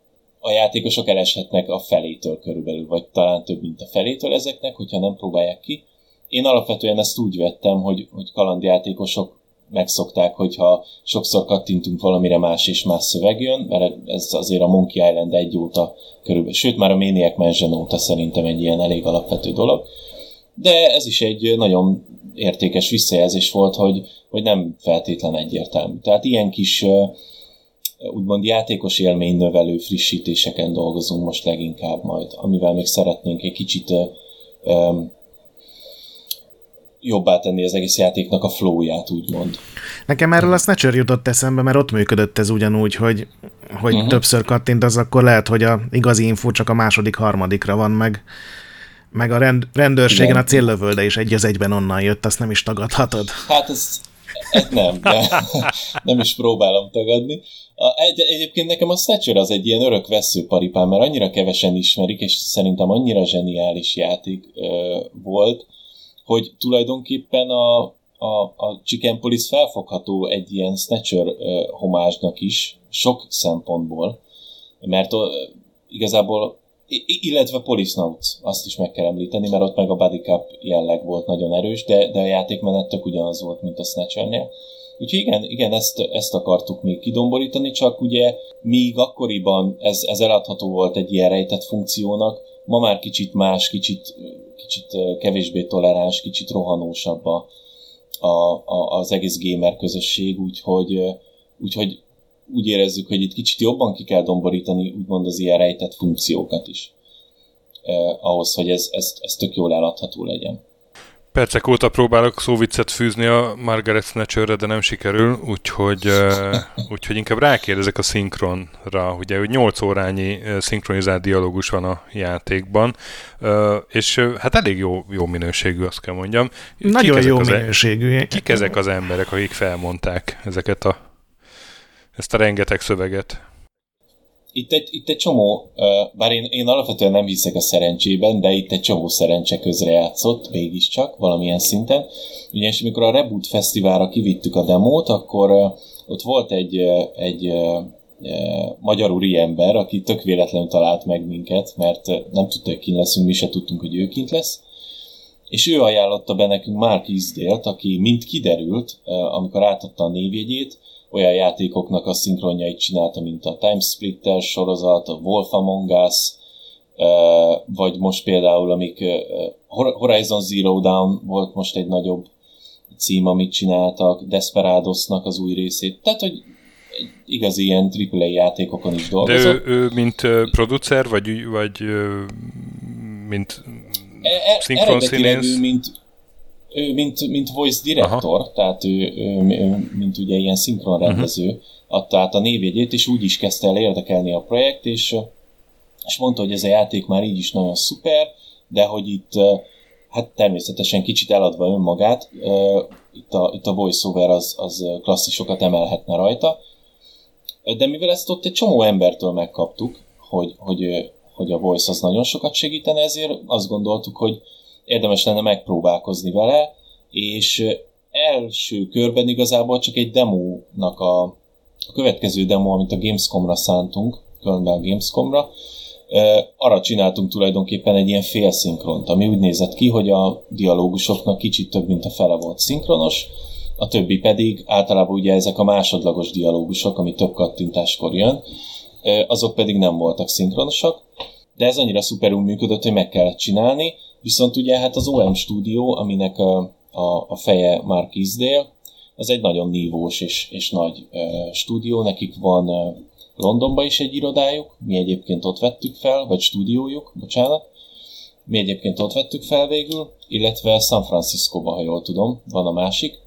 Speaker 3: a játékosok eleshetnek a felétől körülbelül, vagy talán több, mint a felétől ezeknek, hogyha nem próbálják ki. Én alapvetően ezt úgy vettem, hogy, hogy kalandjátékosok megszokták, hogyha sokszor kattintunk valamire más és más szöveg jön, mert ez azért a Monkey Island egy óta körülbelül, sőt már a Maniac Mansion óta szerintem egy ilyen elég alapvető dolog. De ez is egy nagyon értékes visszajelzés volt, hogy, hogy nem feltétlen egyértelmű. Tehát ilyen kis úgymond játékos élmény növelő frissítéseken dolgozunk most leginkább majd, amivel még szeretnénk egy kicsit jobbá tenni az egész játéknak a flowját, úgymond.
Speaker 2: Nekem erről a Snatcher jutott eszembe, mert ott működött ez ugyanúgy, hogy, hogy uh-huh. többször kattint, az akkor lehet, hogy a igazi info csak a második, harmadikra van meg. Meg a rend, rendőrségen Igen. a céllövölde is egy az egyben onnan jött, azt nem is tagadhatod.
Speaker 3: Hát ez, ez nem, de nem is próbálom tagadni. A, egy, egyébként nekem a Snatcher az egy ilyen örök veszőparipám, mert annyira kevesen ismerik, és szerintem annyira zseniális játék ö, volt, hogy tulajdonképpen a, a, a Chicken Police felfogható egy ilyen Snatcher uh, homázsnak is, sok szempontból, mert uh, igazából illetve Notes, azt is meg kell említeni, mert ott meg a Buddy Cup jelleg volt nagyon erős, de, de a játékmenet tök ugyanaz volt, mint a Snatchernél. Úgyhogy igen, igen ezt, ezt akartuk még kidomborítani, csak ugye míg akkoriban ez, ez eladható volt egy ilyen rejtett funkciónak, ma már kicsit más, kicsit kicsit kevésbé toleráns, kicsit rohanósabb a, a, a, az egész gamer közösség, úgyhogy, úgyhogy úgy érezzük, hogy itt kicsit jobban ki kell domborítani úgymond az ilyen rejtett funkciókat is, eh, ahhoz, hogy ez, ez, ez tök jól eladható legyen.
Speaker 1: Percek óta próbálok szóviccet fűzni a Margaret Snatcherre, de nem sikerül, úgyhogy, uh, úgyhogy inkább rákérdezek a szinkronra. Ugye, hogy 8 órányi szinkronizált dialógus van a játékban, uh, és hát elég jó, jó minőségű, azt kell mondjam.
Speaker 2: Nagyon kik jó
Speaker 1: az
Speaker 2: e- minőségű.
Speaker 1: E- kik ezek az emberek, akik felmondták ezeket a, ezt a rengeteg szöveget?
Speaker 3: Itt egy, itt egy csomó, bár én, én alapvetően nem hiszek a szerencsében, de itt egy csomó szerencse közre játszott, mégiscsak, valamilyen szinten. Ugyanis amikor a Reboot Fesztiválra kivittük a demót, akkor ott volt egy, egy magyar úri ember, aki tök véletlenül talált meg minket, mert nem tudta, hogy kint leszünk, mi se tudtunk, hogy ő kint lesz. És ő ajánlotta be nekünk Mark Isdale-t, aki mint kiderült, amikor átadta a névjegyét, olyan játékoknak a szinkronjait csinálta, mint a Time Splitter sorozat, a Wolf Among Us, vagy most például, amik Horizon Zero Dawn volt most egy nagyobb cím, amit csináltak, Desperadosnak az új részét, tehát, hogy igazi ilyen AAA játékokon is dolgozott.
Speaker 1: De ő, ő mint producer, vagy, vagy mint e, e, szinkronszínész?
Speaker 3: mint, ő mint, mint voice director, Aha. tehát ő, ő, mint ugye ilyen szinkronrendező, uh-huh. adta át a névjegyét, és úgy is kezdte el érdekelni a projekt, és, és mondta, hogy ez a játék már így is nagyon szuper, de hogy itt hát természetesen kicsit eladva önmagát, itt a, itt a voiceover az, az klasszisokat emelhetne rajta, de mivel ezt ott egy csomó embertől megkaptuk, hogy, hogy, hogy a voice az nagyon sokat segítene, ezért azt gondoltuk, hogy érdemes lenne megpróbálkozni vele, és első körben igazából csak egy demónak a, a következő demo, amit a Gamescomra szántunk, Kölnben a Gamescomra, arra csináltunk tulajdonképpen egy ilyen félszinkront, ami úgy nézett ki, hogy a dialógusoknak kicsit több, mint a fele volt szinkronos, a többi pedig általában ugye ezek a másodlagos dialógusok, ami több kattintáskor jön, azok pedig nem voltak szinkronosak, de ez annyira szuperül működött, hogy meg kellett csinálni, Viszont ugye hát az OM stúdió, aminek a, a, a feje Mark Isdale, az egy nagyon nívós és, és nagy uh, stúdió, nekik van uh, Londonban is egy irodájuk, mi egyébként ott vettük fel, vagy stúdiójuk, bocsánat, Mi egyébként ott vettük fel végül, illetve San Francisco-ba, ha jól tudom, van a másik.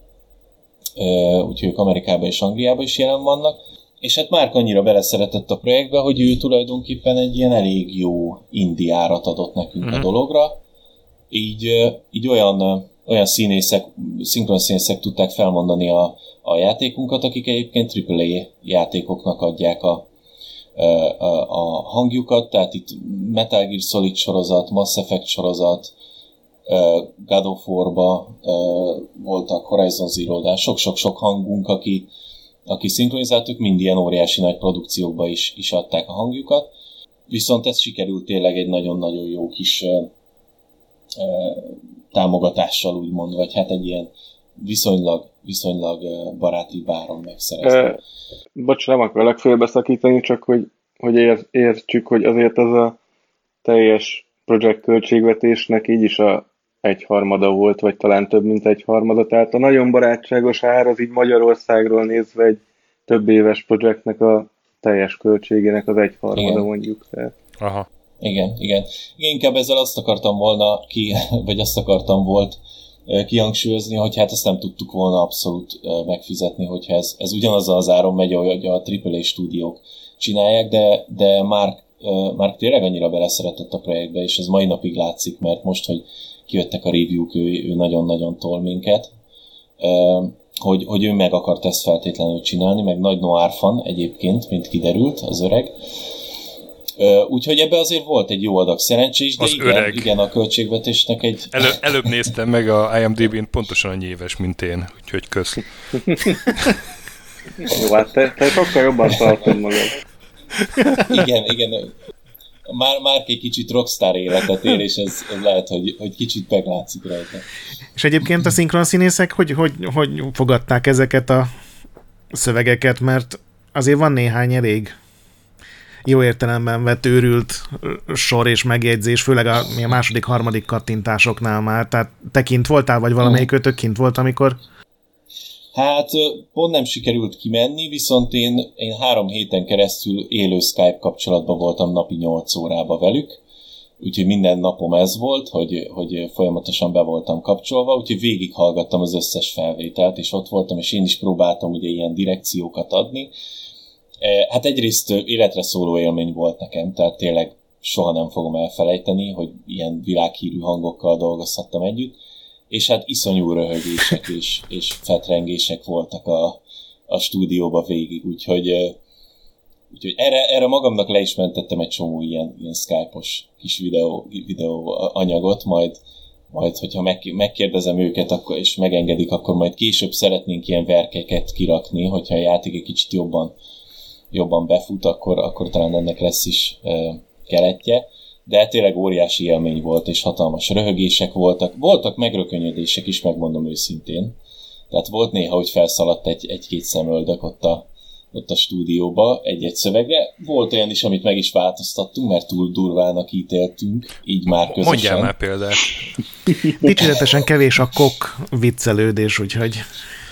Speaker 3: Úgyhogy ők Amerikában és Angliában is jelen vannak. És hát már annyira beleszeretett a projektbe, hogy ő tulajdonképpen egy ilyen elég jó indiárat adott nekünk mm-hmm. a mhm. dologra. Így, így olyan, olyan színészek, szinkron színészek tudták felmondani a, a játékunkat, akik egyébként AAA játékoknak adják a, a, a hangjukat, tehát itt Metal Gear Solid sorozat, Mass Effect sorozat, God of War-ba voltak Horizon Zero, de sok-sok-sok hangunk, aki, aki szinkronizáltuk, mind ilyen óriási nagy produkciókba is, is adták a hangjukat. Viszont ez sikerült tényleg egy nagyon-nagyon jó kis támogatással, úgymond, vagy hát egy ilyen viszonylag, viszonylag baráti báron megszerezni. E,
Speaker 4: bocs, nem akarok félbeszakítani, csak hogy, hogy ér, értsük, hogy azért ez a teljes projekt költségvetésnek így is a egyharmada volt, vagy talán több, mint egyharmada. Tehát a nagyon barátságos ár az így Magyarországról nézve egy több éves projektnek a teljes költségének az egyharmada igen. mondjuk. Tehát.
Speaker 3: Aha. Igen, igen. igen. Inkább ezzel azt akartam volna ki, vagy azt akartam volt kihangsúlyozni, hogy hát ezt nem tudtuk volna abszolút megfizetni, hogyha ez, ez ugyanaz az áron megy, ahogy a AAA stúdiók csinálják, de, de Mark, Mark tényleg annyira beleszeretett a projektbe, és ez mai napig látszik, mert most, hogy kijöttek a review-k, ő, ő nagyon-nagyon tol minket, hogy, hogy ő meg akart ezt feltétlenül csinálni, meg nagy noir fan egyébként, mint kiderült, az öreg, Úgyhogy ebbe azért volt egy jó adag szerencsés, de az igen, öreg. igen, a költségvetésnek egy...
Speaker 1: Elő, előbb néztem meg a IMDb-n, pontosan annyi éves, mint én, úgyhogy kösz.
Speaker 4: jó, hát te, te sokkal jobban tartod magad.
Speaker 3: igen, igen. Már, már egy kicsit rockstar életet él, és ez, ez lehet, hogy, hogy kicsit meglátszik rajta.
Speaker 2: És egyébként a szinkron színészek hogy, hogy, hogy fogadták ezeket a szövegeket, mert azért van néhány elég jó értelemben vett őrült sor és megjegyzés, főleg a, a második, harmadik kattintásoknál már. Tehát te kint voltál, vagy valamelyik ötök kint volt, amikor?
Speaker 3: Hát pont nem sikerült kimenni, viszont én, én három héten keresztül élő Skype kapcsolatban voltam napi 8 órába velük, úgyhogy minden napom ez volt, hogy, hogy folyamatosan be voltam kapcsolva, úgyhogy végighallgattam az összes felvételt, és ott voltam, és én is próbáltam ugye ilyen direkciókat adni, hát egyrészt életre szóló élmény volt nekem, tehát tényleg soha nem fogom elfelejteni, hogy ilyen világhírű hangokkal dolgozhattam együtt, és hát iszonyú röhögések és, és fetrengések voltak a, a stúdióba végig, úgyhogy, úgyhogy erre, erre magamnak le is mentettem egy csomó ilyen, ilyen Skype-os kis videó, videó anyagot, majd, majd hogyha meg, megkérdezem őket akkor, és megengedik, akkor majd később szeretnénk ilyen verkeket kirakni, hogyha a játék egy kicsit jobban jobban befut, akkor, akkor talán ennek lesz is keletje. De tényleg óriási élmény volt, és hatalmas röhögések voltak. Voltak megrökönyödések is, megmondom őszintén. Tehát volt néha, hogy felszaladt egy, egy-két szemöldök ott a, ott a stúdióba egy-egy szövegre. Volt olyan is, amit meg is változtattunk, mert túl durvának ítéltünk, így már közösen.
Speaker 1: Mondjál már példát.
Speaker 2: Dicséretesen kevés a kok viccelődés, úgyhogy...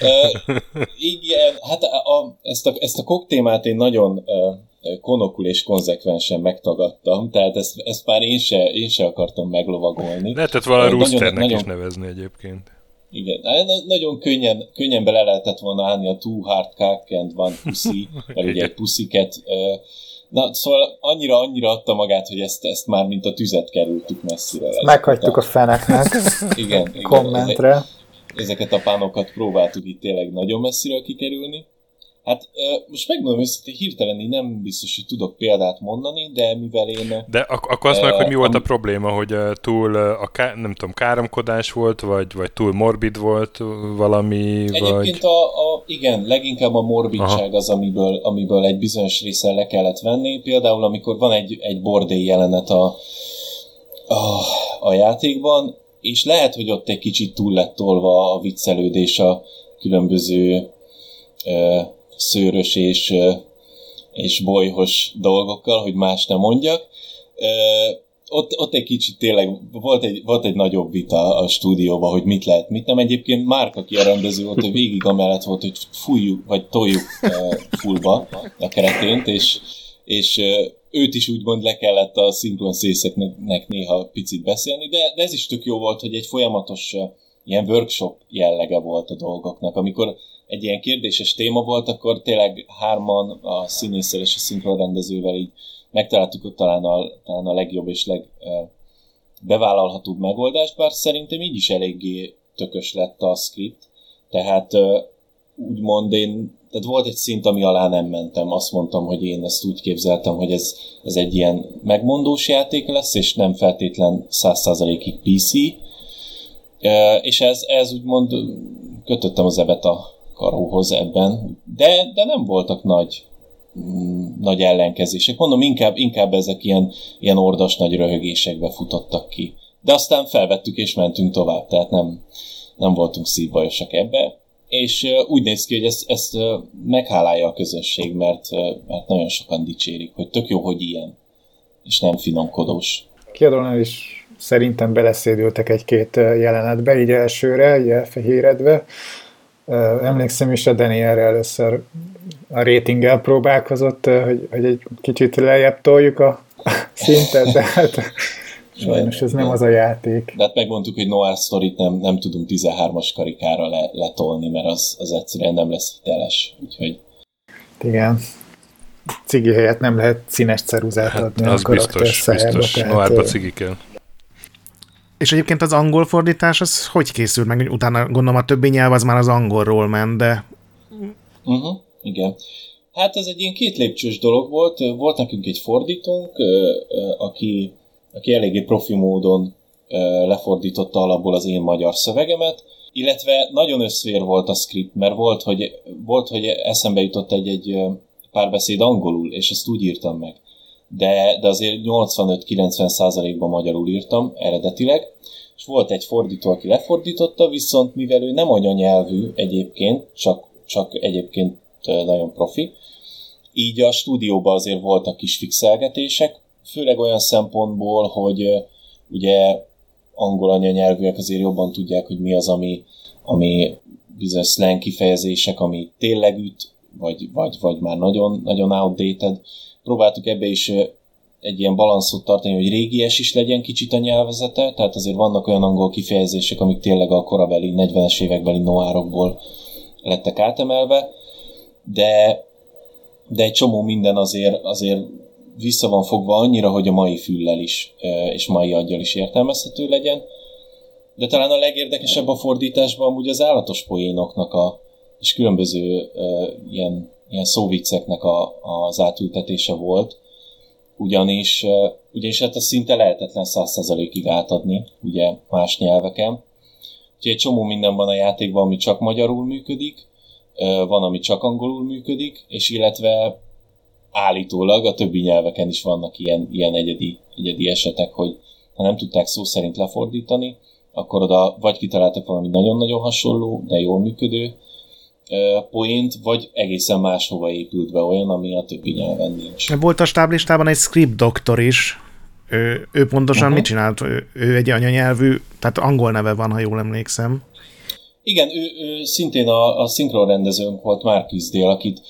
Speaker 3: Uh, igen, hát a, a, ezt, a, ezt a kok témát én nagyon uh, konokul és konzekvensen megtagadtam, tehát ezt, ezt már én se, én se akartam meglovagolni.
Speaker 1: Lehetett valami roosternek nagyon, is nevezni egyébként.
Speaker 3: Igen, nagyon könnyen, könnyen bele lehetett volna állni a Too Hard Cock and One Pussy, mert ugye egy pusziket. Na, szóval annyira, annyira adta magát, hogy ezt, ezt már mint a tüzet kerültük messzire.
Speaker 5: Meghagytuk a feneknek.
Speaker 3: igen, igen.
Speaker 5: Kommentre.
Speaker 3: Ezeket a pánokat próbáltuk itt tényleg nagyon messziről kikerülni. Hát most megmondom őszintén, hirtelen én nem biztos, hogy tudok példát mondani, de mivel én...
Speaker 1: De ak- akkor azt meg, hogy mi volt a probléma, hogy túl a ká- nem tudom, káromkodás volt, vagy, vagy túl morbid volt valami,
Speaker 3: Egyébként
Speaker 1: vagy...
Speaker 3: a, a, igen, leginkább a morbidság Aha. az, amiből, amiből egy bizonyos része le kellett venni. Például, amikor van egy, egy bordély jelenet a, a, a játékban, és lehet, hogy ott egy kicsit túl lett tolva a viccelődés a különböző szőrös és, és bolyhos dolgokkal, hogy más nem mondjak. Ott, ott egy kicsit tényleg volt egy, volt egy nagyobb vita a stúdióban, hogy mit lehet, mit nem. Egyébként Márk, aki a rendező volt, hogy végig amellett volt, hogy fújjuk, vagy toljuk fullba a keretént, és, és őt is úgymond le kellett a szinkron szészeknek néha picit beszélni, de, de ez is tök jó volt, hogy egy folyamatos ilyen workshop jellege volt a dolgoknak. Amikor egy ilyen kérdéses téma volt, akkor tényleg hárman a színésszel és a szinkronrendezővel így megtaláltuk ott talán a, talán a legjobb és leg bevállalhatóbb megoldást, bár szerintem így is eléggé tökös lett a script, tehát úgymond én, tehát volt egy szint, ami alá nem mentem, azt mondtam, hogy én ezt úgy képzeltem, hogy ez, ez egy ilyen megmondós játék lesz, és nem feltétlen 100%-ig PC, és ez, ez úgymond kötöttem az ebet a karóhoz ebben, de, de nem voltak nagy mm, nagy ellenkezések. Mondom, inkább, inkább ezek ilyen, ilyen ordas nagy röhögésekbe futottak ki. De aztán felvettük és mentünk tovább, tehát nem, nem voltunk szívbajosak ebbe. És úgy néz ki, hogy ezt, ezt meghálálja a közösség, mert, mert nagyon sokan dicsérik, hogy tök jó, hogy ilyen, és nem finomkodós.
Speaker 5: Kiadónál is szerintem beleszédültek egy-két jelenetbe, így elsőre, így elfehéredve. Emlékszem is, a Dani erre először a ratinggel próbálkozott, hogy, hogy egy kicsit lejjebb toljuk a szintet, de hát sajnos ez nem az a játék.
Speaker 3: De hát megmondtuk, hogy Noir story nem, nem tudunk 13-as karikára le, letolni, mert az, az egyszerűen nem lesz hiteles. Úgyhogy...
Speaker 5: Igen. Cigi helyett nem lehet színes ceruzát hát, adni
Speaker 1: az a biztos, biztos. Noirba cigi kell.
Speaker 2: És egyébként az angol fordítás, az hogy készült meg? Utána gondolom a többi nyelv az már az angolról ment, de...
Speaker 3: Uh-huh, igen. Hát ez egy ilyen két lépcsős dolog volt. Volt nekünk egy fordítónk, aki, aki eléggé profi módon lefordította alapból az én magyar szövegemet, illetve nagyon összvér volt a script, mert volt, hogy, volt, hogy eszembe jutott egy-egy párbeszéd angolul, és ezt úgy írtam meg. De, de azért 85-90 százalékban magyarul írtam eredetileg, és volt egy fordító, aki lefordította, viszont mivel ő nem anyanyelvű egyébként, csak, csak egyébként nagyon profi, így a stúdióban azért voltak kis fixelgetések, főleg olyan szempontból, hogy ugye angol anyanyelvűek azért jobban tudják, hogy mi az, ami, ami bizonyos slang kifejezések, ami tényleg üt, vagy, vagy, vagy már nagyon, nagyon outdated, próbáltuk ebbe is egy ilyen balanszot tartani, hogy régies is legyen kicsit a nyelvezete, tehát azért vannak olyan angol kifejezések, amik tényleg a korabeli, 40-es évekbeli noárokból lettek átemelve, de, de egy csomó minden azért, azért vissza van fogva annyira, hogy a mai füllel is, és mai aggyal is értelmezhető legyen. De talán a legérdekesebb a fordításban amúgy az állatos poénoknak a, és különböző ilyen ilyen szóvicceknek a, az átültetése volt, ugyanis, ugyanis hát a szinte lehetetlen 100%-ig átadni, ugye más nyelveken. Úgyhogy egy csomó minden van a játékban, ami csak magyarul működik, van, ami csak angolul működik, és illetve állítólag a többi nyelveken is vannak ilyen, ilyen egyedi, egyedi esetek, hogy ha nem tudták szó szerint lefordítani, akkor oda vagy kitaláltak valami nagyon-nagyon hasonló, de jól működő poént, vagy egészen máshova épült be olyan, ami a többi nyelven nincs.
Speaker 2: Volt a stáblistában egy script doktor is, ő, ő pontosan uh-huh. mit csinált? Ő, ő egy anyanyelvű, tehát angol neve van, ha jól emlékszem.
Speaker 3: Igen, ő, ő szintén a, a szinkron rendezőnk volt, Marcus Dél, akit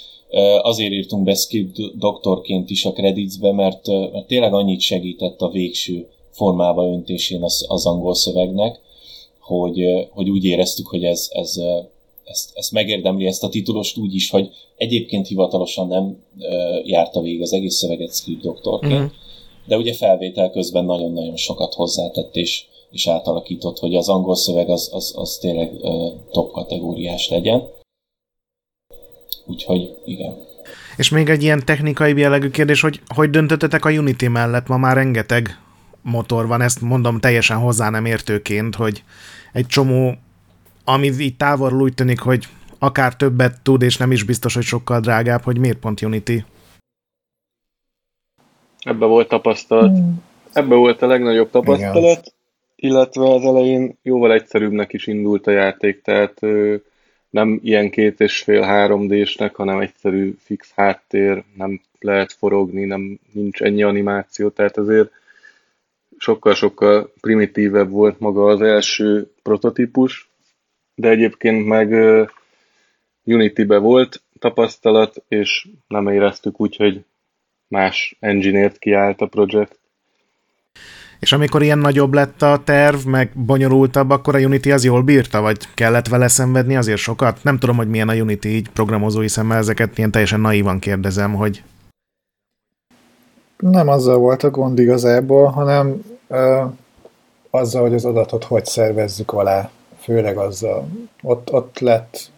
Speaker 3: azért írtunk be script doktorként is a creditsbe, mert, mert tényleg annyit segített a végső formába öntésén az, az angol szövegnek, hogy, hogy úgy éreztük, hogy ez, ez ezt, ezt megérdemli, ezt a titulost úgy is, hogy egyébként hivatalosan nem járta végig az egész szöveget script doktorként, uh-huh. de ugye felvétel közben nagyon-nagyon sokat hozzátett és, és átalakított, hogy az angol szöveg az, az, az tényleg top kategóriás legyen. Úgyhogy igen.
Speaker 2: És még egy ilyen technikai jellegű kérdés, hogy hogy döntöttetek a Unity mellett? Ma már rengeteg motor van, ezt mondom teljesen hozzá nem értőként, hogy egy csomó ami így távolról úgy tűnik, hogy akár többet tud, és nem is biztos, hogy sokkal drágább, hogy miért pont Unity?
Speaker 4: Ebbe volt tapasztalat. Hmm. Ebbe volt a legnagyobb tapasztalat, Igen. illetve az elején jóval egyszerűbbnek is indult a játék, tehát ö, nem ilyen két és fél 3D-snek, hanem egyszerű fix háttér, nem lehet forogni, nem nincs ennyi animáció, tehát azért sokkal-sokkal primitívebb volt maga az első prototípus, de egyébként meg Unity-be volt tapasztalat, és nem éreztük úgy, hogy más engineert kiállt a projekt.
Speaker 2: És amikor ilyen nagyobb lett a terv, meg bonyolultabb, akkor a Unity az jól bírta, vagy kellett vele szenvedni azért sokat? Nem tudom, hogy milyen a Unity így programozói szemmel, ezeket ilyen teljesen naívan kérdezem, hogy...
Speaker 5: Nem azzal volt a gond igazából, hanem ö, azzal, hogy az adatot hogy szervezzük alá, főleg azzal. Ott, ott lett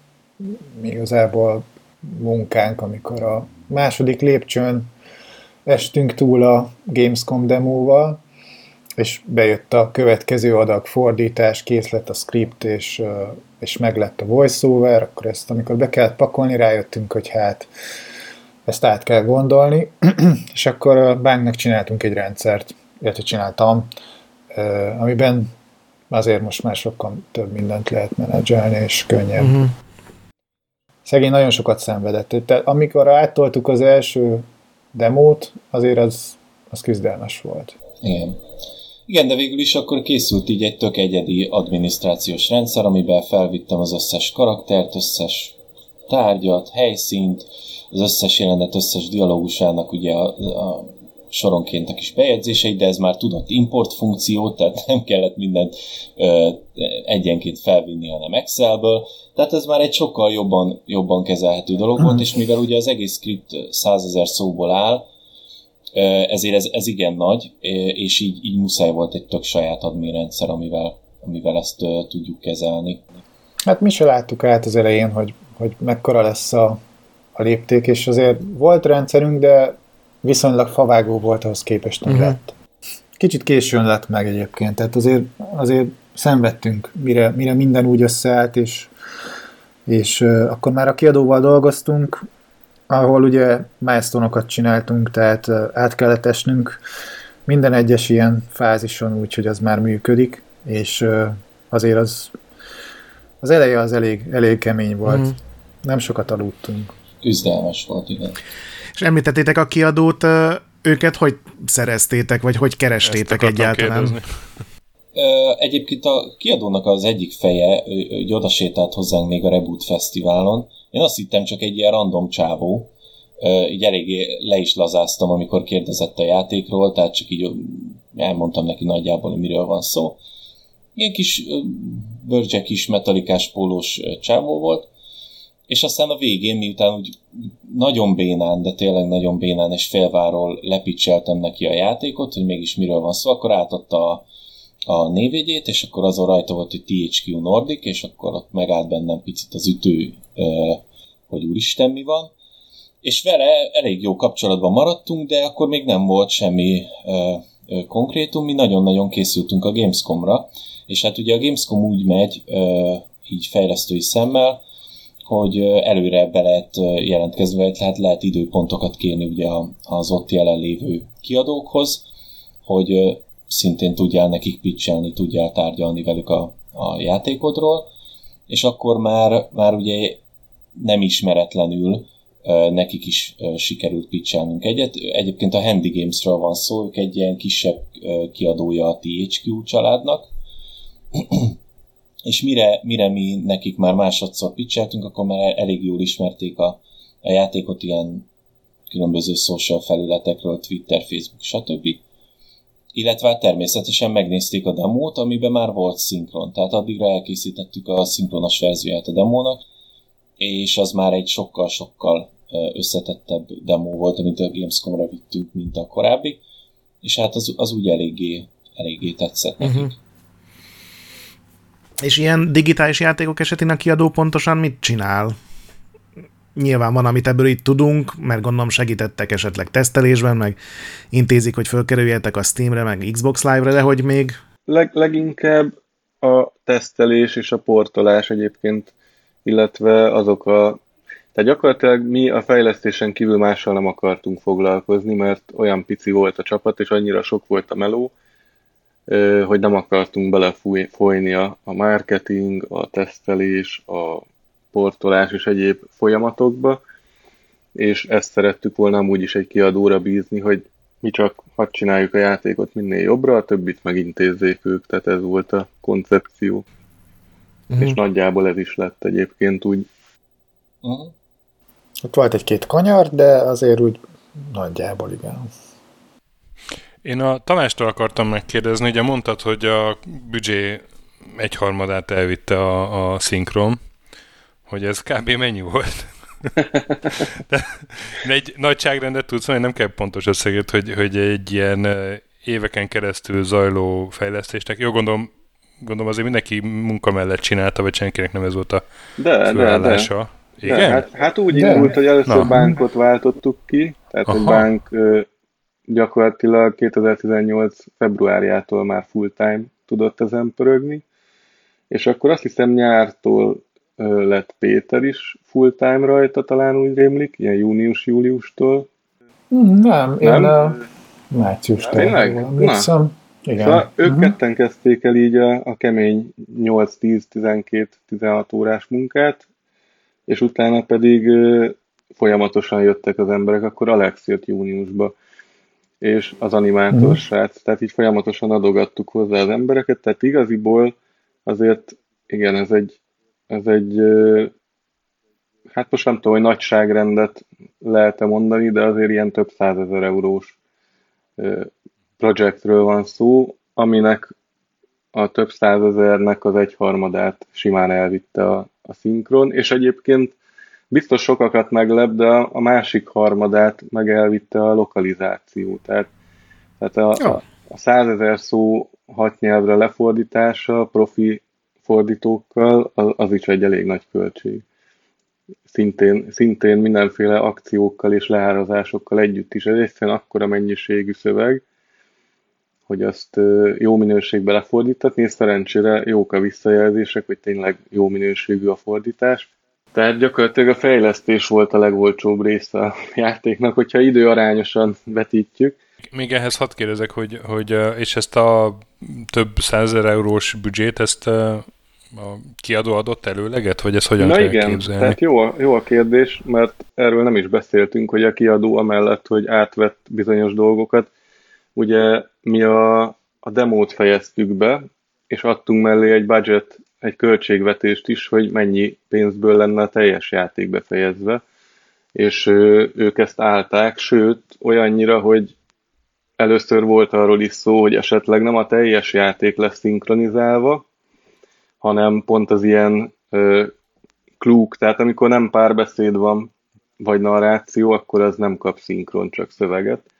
Speaker 5: igazából munkánk, amikor a második lépcsőn estünk túl a Gamescom demóval, és bejött a következő adag fordítás, kész lett a script, és, és meg lett a voiceover, akkor ezt amikor be kellett pakolni, rájöttünk, hogy hát ezt át kell gondolni, és akkor a banknak csináltunk egy rendszert, illetve csináltam, amiben azért most már sokkal több mindent lehet menedzselni, és könnyebb. Uh-huh. Szegény nagyon sokat szenvedett. Tehát amikor áttoltuk az első demót, azért az, az küzdelmes volt.
Speaker 3: Igen. Igen, de végül is akkor készült így egy tök egyedi adminisztrációs rendszer, amiben felvittem az összes karaktert, összes tárgyat, helyszínt, az összes jelenet, összes dialógusának ugye a, a soronként a kis bejegyzéseit, de ez már tudott import funkciót, tehát nem kellett mindent ö, egyenként felvinni, hanem Excelből. Tehát ez már egy sokkal jobban, jobban kezelhető dolog volt, és mivel ugye az egész script százezer szóból áll, ezért ez, ez igen nagy, és így, így muszáj volt egy tök saját adminrendszer, amivel, amivel ezt tudjuk kezelni.
Speaker 5: Hát mi se láttuk át az elején, hogy, hogy mekkora lesz a, a lépték, és azért volt rendszerünk, de viszonylag favágó volt ahhoz képest, uh-huh. lett. Kicsit későn lett meg egyébként, tehát azért, azért szenvedtünk, mire, mire minden úgy összeállt, és, és uh, akkor már a kiadóval dolgoztunk, ahol ugye milestone csináltunk, tehát át kellett esnünk minden egyes ilyen fázison úgy, hogy az már működik, és azért az az eleje az elég, elég kemény volt. Mm. Nem sokat aludtunk.
Speaker 3: Üzdelmes volt, igen.
Speaker 2: És említettétek a kiadót, őket hogy szereztétek, vagy hogy kerestétek egyáltalán? Kérdezni.
Speaker 3: Egyébként a kiadónak az egyik feje, hogy oda sétált hozzánk még a Reboot Fesztiválon. Én azt hittem csak egy ilyen random csávó, így eléggé le is lazáztam, amikor kérdezett a játékról, tehát csak így elmondtam neki nagyjából, miről van szó. Ilyen kis bőrcse kis metalikás pólós csávó volt, és aztán a végén, miután úgy nagyon bénán, de tényleg nagyon bénán és félváról lepicseltem neki a játékot, hogy mégis miről van szó, akkor átadta a, a névjegyét, és akkor azon rajta volt, hogy THQ Nordic, és akkor ott megállt bennem picit az ütő, hogy úristen mi van. És vele elég jó kapcsolatban maradtunk, de akkor még nem volt semmi konkrétum, mi nagyon-nagyon készültünk a Gamescomra, és hát ugye a Gamescom úgy megy, így fejlesztői szemmel, hogy előre be lehet jelentkezni, vagy lehet, lehet időpontokat kérni ugye az ott jelenlévő kiadókhoz, hogy szintén tudjál nekik pitchelni, tudjál tárgyalni velük a, a játékodról, és akkor már, már ugye nem ismeretlenül nekik is sikerült pitchelnünk egyet. Egyébként a Handy Games-ről van szó, ők egy ilyen kisebb kiadója a THQ családnak, és mire, mire mi nekik már másodszor pitcheltünk, akkor már elég jól ismerték a, a játékot ilyen különböző social felületekről, Twitter, Facebook, stb. Illetve hát természetesen megnézték a demót, amiben már volt szinkron. Tehát addigra elkészítettük a szinkronos verzióját a demónak, és az már egy sokkal-sokkal összetettebb demo volt, amit a Gamescom-ra vittünk, mint a korábbi, és hát az, az úgy eléggé, eléggé tetszett nekik. Uh-huh.
Speaker 2: És ilyen digitális játékok esetén a kiadó pontosan mit csinál? Nyilván van, amit ebből itt tudunk, mert gondolom segítettek esetleg tesztelésben, meg intézik, hogy fölkerüljetek a Steamre, meg Xbox Live-re, de hogy még...
Speaker 4: Leg, leginkább a tesztelés és a portolás egyébként, illetve azok a... Tehát gyakorlatilag mi a fejlesztésen kívül mással nem akartunk foglalkozni, mert olyan pici volt a csapat, és annyira sok volt a meló, hogy nem akartunk belefolyni a, marketing, a tesztelés, a portolás és egyéb folyamatokba, és ezt szerettük volna amúgy is egy kiadóra bízni, hogy mi csak hadd csináljuk a játékot minél jobbra, a többit megintézzék ők, tehát ez volt a koncepció. Uh-huh. És nagyjából ez is lett egyébként úgy.
Speaker 5: Uh-huh. Ott volt egy-két kanyar, de azért úgy nagyjából igen.
Speaker 1: Én a Tamástól akartam megkérdezni, ugye mondtad, hogy a büdzsé egyharmadát elvitte a, a szinkron, hogy ez kb. mennyi volt? de, egy nagyságrendet tudsz mondani, nem kell pontos összegét, hogy, hogy egy ilyen éveken keresztül zajló fejlesztésnek, jó gondolom, gondolom azért mindenki munka mellett csinálta, vagy senkinek nem ez volt a
Speaker 4: de, főállása. De, de. Igen? De, hát, hát úgy de. indult, hogy először Na. bánkot váltottuk ki, tehát Aha. egy bánk gyakorlatilag 2018 februárjától már full-time tudott ezen pörögni, és akkor azt hiszem nyártól lett Péter is full-time rajta, talán úgy rémlik, ilyen június-júliustól.
Speaker 5: Hmm, nem, nem? én a márciustól emlékszem.
Speaker 4: Igen. Szóval ők uh-huh. ketten kezdték el így a, a kemény 8-10-12-16 órás munkát, és utána pedig ö, folyamatosan jöttek az emberek, akkor Alex jött júniusba és az animátor uh-huh. srác, tehát így folyamatosan adogattuk hozzá az embereket, tehát igaziból azért, igen, ez egy, ez egy hát most nem tudom, hogy nagyságrendet lehet-e mondani, de azért ilyen több százezer eurós projektről van szó, aminek a több százezernek az egyharmadát simán elvitte a, a szinkron, és egyébként biztos sokakat meglep, de a másik harmadát meg elvitte a lokalizáció. Tehát, tehát a, a, a százezer szó hat nyelvre lefordítása profi fordítókkal, az, is egy elég nagy költség. Szintén, szintén mindenféle akciókkal és leárazásokkal együtt is. Ez egyszerűen akkora mennyiségű szöveg, hogy azt jó minőségbe lefordítatni, és szerencsére jók a visszajelzések, hogy tényleg jó minőségű a fordítás. Tehát gyakorlatilag a fejlesztés volt a legolcsóbb része a játéknak, hogyha időarányosan vetítjük.
Speaker 1: Még ehhez hadd kérdezek, hogy, hogy és ezt a több százezer eurós büdzsét, ezt a kiadó adott előleget, vagy ez hogyan
Speaker 4: Na
Speaker 1: kell
Speaker 4: igen,
Speaker 1: képzelni?
Speaker 4: tehát jó, jó a kérdés, mert erről nem is beszéltünk, hogy a kiadó amellett, hogy átvett bizonyos dolgokat, ugye mi a, a demót fejeztük be, és adtunk mellé egy budget egy költségvetést is, hogy mennyi pénzből lenne a teljes játék befejezve, és ők ezt állták, sőt, olyannyira, hogy először volt arról is szó, hogy esetleg nem a teljes játék lesz szinkronizálva, hanem pont az ilyen ö, klúk, tehát amikor nem párbeszéd van, vagy narráció, akkor az nem kap szinkron, csak szöveget.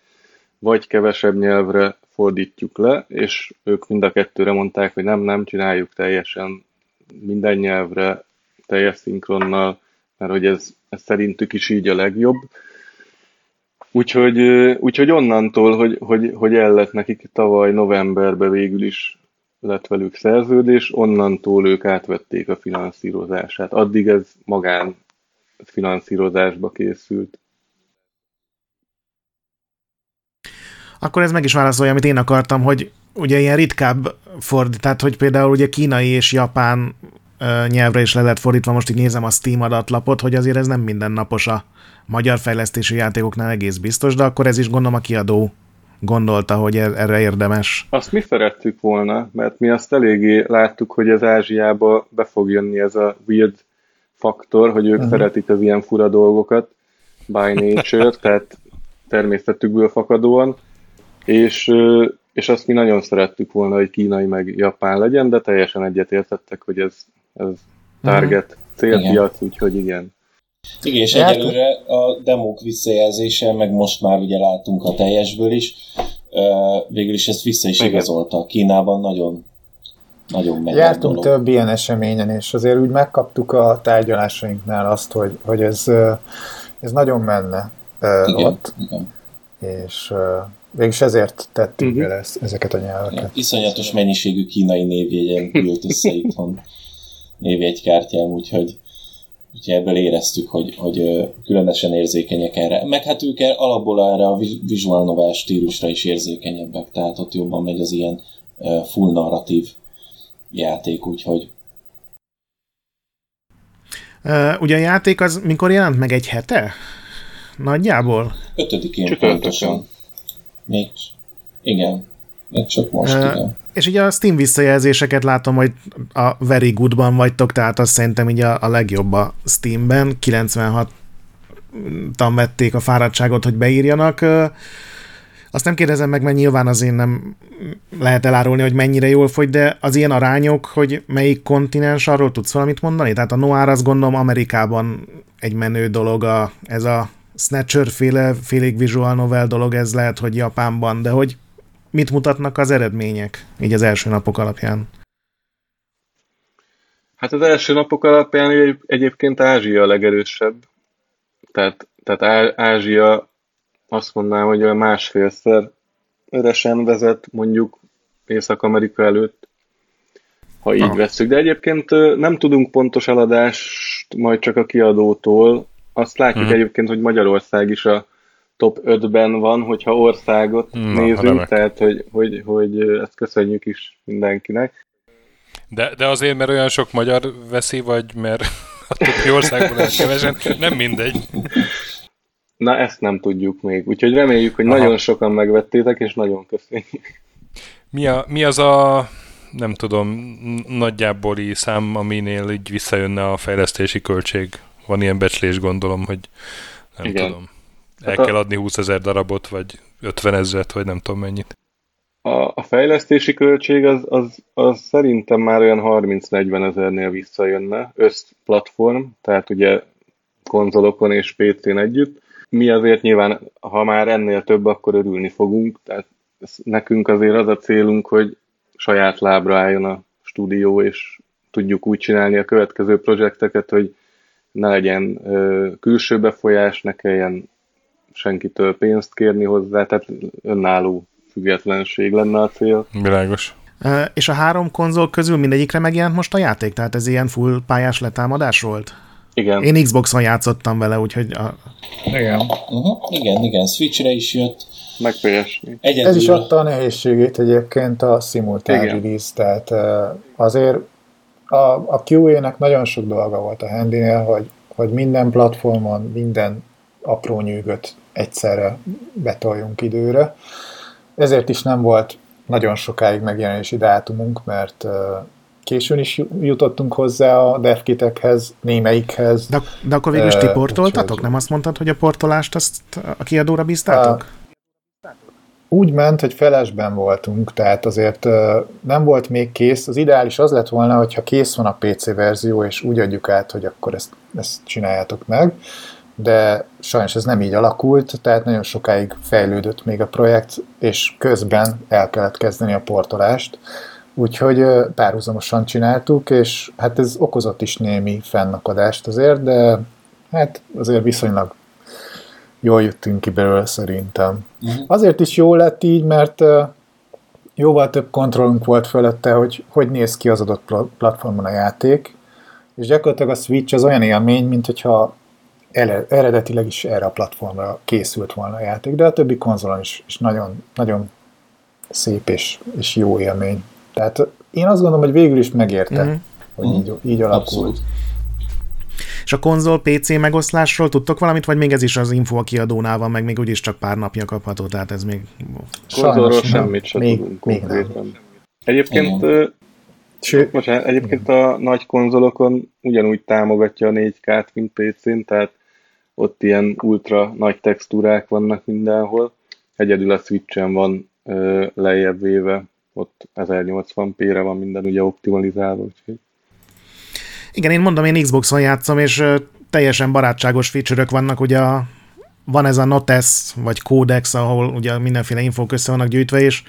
Speaker 4: Vagy kevesebb nyelvre fordítjuk le, és ők mind a kettőre mondták, hogy nem, nem, csináljuk teljesen minden nyelvre, teljes szinkronnal, mert hogy ez, ez szerintük is így a legjobb. Úgyhogy, úgyhogy onnantól, hogy, hogy, hogy el lett nekik tavaly novemberben végül is lett velük szerződés, onnantól ők átvették a finanszírozását. Addig ez magán finanszírozásba készült.
Speaker 2: Akkor ez meg is válaszolja, amit én akartam, hogy ugye ilyen ritkább fordít, tehát hogy például ugye kínai és japán nyelvre is le lett fordítva, most így nézem a Steam adatlapot, hogy azért ez nem mindennapos a magyar fejlesztési játékoknál egész biztos, de akkor ez is gondolom a kiadó gondolta, hogy er-, erre érdemes.
Speaker 4: Azt mi szerettük volna, mert mi azt eléggé láttuk, hogy az Ázsiába be fog jönni ez a weird faktor, hogy ők uh-huh. szeretik az ilyen fura dolgokat by nature, tehát természetükből fakadóan, és és azt mi nagyon szerettük volna, hogy kínai meg japán legyen, de teljesen egyetértettek, hogy ez, ez target, célpiac, úgyhogy igen.
Speaker 3: Igen, és egyelőre a demók visszajelzése, meg most már ugye látunk a teljesből is, végül is ezt vissza is igen. igazolta. Kínában nagyon nagyon megy
Speaker 5: Jártunk több ilyen eseményen, és azért úgy megkaptuk a tárgyalásainknál azt, hogy, hogy ez, ez nagyon menne igen, ott. Igen. És Végülis ezért tettük uh-huh. bele ezeket a nyelveket. Ja,
Speaker 3: iszonyatos mennyiségű kínai névjegyen ült össze itthon névjegykártyám, úgyhogy, úgyhogy ebből éreztük, hogy, hogy különösen érzékenyek erre. Meg hát ők alapból erre a visual novel stílusra is érzékenyebbek, tehát ott jobban megy az ilyen full narratív játék, úgyhogy
Speaker 2: Uh, ugye a játék az mikor jelent meg egy hete? Nagyjából?
Speaker 3: Ötödikén pontosan. Még, igen, még csak most, uh, igen.
Speaker 2: És ugye a Steam visszajelzéseket látom, hogy a Very Good-ban vagytok, tehát azt szerintem így a, a legjobb a Steamben, 96 vették a fáradtságot, hogy beírjanak. Azt nem kérdezem meg, mert nyilván azért nem lehet elárulni, hogy mennyire jól fogy, de az ilyen arányok, hogy melyik kontinens, arról tudsz valamit mondani? Tehát a Noir azt gondolom Amerikában egy menő dolog, a, ez a Snatcher féle, félig visual novel dolog, ez lehet, hogy Japánban, de hogy mit mutatnak az eredmények, így az első napok alapján?
Speaker 4: Hát az első napok alapján egy, egyébként Ázsia a legerősebb. Tehát, tehát Ázsia azt mondanám, hogy a másfélszer üresen vezet mondjuk Észak-Amerika előtt, ha így ah. vesszük. De egyébként nem tudunk pontos eladást majd csak a kiadótól. Azt látjuk hmm. egyébként, hogy Magyarország is a top 5-ben van, hogyha országot Na, nézünk, remek. tehát hogy, hogy, hogy ezt köszönjük is mindenkinek.
Speaker 1: De, de azért, mert olyan sok magyar veszi, vagy mert a többi országból olyan kevesen, nem mindegy.
Speaker 4: Na, ezt nem tudjuk még. Úgyhogy reméljük, hogy Aha. nagyon sokan megvettétek, és nagyon köszönjük.
Speaker 1: Mi, a, mi az a, nem tudom, nagyjából szám, aminél így visszajönne a fejlesztési költség? Van ilyen becslés, gondolom, hogy nem Igen. tudom. El hát kell adni 20 ezer darabot, vagy 50 ezeret, vagy nem tudom mennyit.
Speaker 4: A, a fejlesztési költség az, az, az szerintem már olyan 30-40 ezernél visszajönne, összplatform, tehát ugye konzolokon és PC-n együtt. Mi azért nyilván, ha már ennél több, akkor örülni fogunk, tehát ez, nekünk azért az a célunk, hogy saját lábra álljon a stúdió, és tudjuk úgy csinálni a következő projekteket, hogy ne legyen ö, külső befolyás, ne kelljen senkitől pénzt kérni hozzá, tehát önálló függetlenség lenne a cél.
Speaker 1: Világos.
Speaker 2: És a három konzol közül mindegyikre megjelent most a játék? Tehát ez ilyen full pályás letámadás volt?
Speaker 4: Igen.
Speaker 2: Én Xbox-on játszottam vele, úgyhogy... A...
Speaker 3: Igen. Uh-huh. Igen, igen, Switchre is jött.
Speaker 4: Meg
Speaker 5: Egyedül... Ez is adta a nehézségét egyébként a simultán release, tehát azért a, a QA-nek nagyon sok dolga volt a handynél, hogy, hogy minden platformon, minden apró nyűgöt egyszerre betoljunk időre. Ezért is nem volt nagyon sokáig megjelenési dátumunk, mert későn is jutottunk hozzá a devkitekhez, némelyikhez.
Speaker 2: De, de akkor végül is ti portoltatok? Nem azt mondtad, hogy a portolást azt a kiadóra bíztátok?
Speaker 5: Úgy ment, hogy felesben voltunk, tehát azért nem volt még kész. Az ideális az lett volna, hogyha kész van a PC verzió, és úgy adjuk át, hogy akkor ezt, ezt csináljátok meg de sajnos ez nem így alakult, tehát nagyon sokáig fejlődött még a projekt, és közben el kellett kezdeni a portolást, úgyhogy párhuzamosan csináltuk, és hát ez okozott is némi fennakadást azért, de hát azért viszonylag jól jöttünk ki belőle szerintem. Uh-huh. Azért is jó lett így, mert jóval több kontrollunk volt fölötte, hogy hogy néz ki az adott platformon a játék, és gyakorlatilag a Switch az olyan élmény, mint hogyha eredetileg is erre a platformra készült volna a játék, de a többi konzolon is, is nagyon, nagyon szép és, és jó élmény. Tehát én azt gondolom, hogy végül is megérte, mm-hmm. hogy így, így alakult. Abszolút.
Speaker 2: És a konzol PC megoszlásról tudtok valamit, vagy még ez is az info a kiadónál van, meg még úgyis csak pár napja kapható, tehát ez még...
Speaker 4: Konzolról semmit sem még, tudunk még Nem. Egyébként, Sőt, bocsánat, egyébként a nagy konzolokon ugyanúgy támogatja a 4K-t, mint PC-n, tehát ott ilyen ultra nagy textúrák vannak mindenhol. Egyedül a Switch-en van ö, lejjebb véve, ott 1080p-re van minden ugye optimalizálva, úgyhogy...
Speaker 2: Igen, én mondom, én Xbox-on játszom, és teljesen barátságos feature vannak, ugye a, van ez a Notes, vagy Codex, ahol ugye mindenféle infók össze vannak gyűjtve, és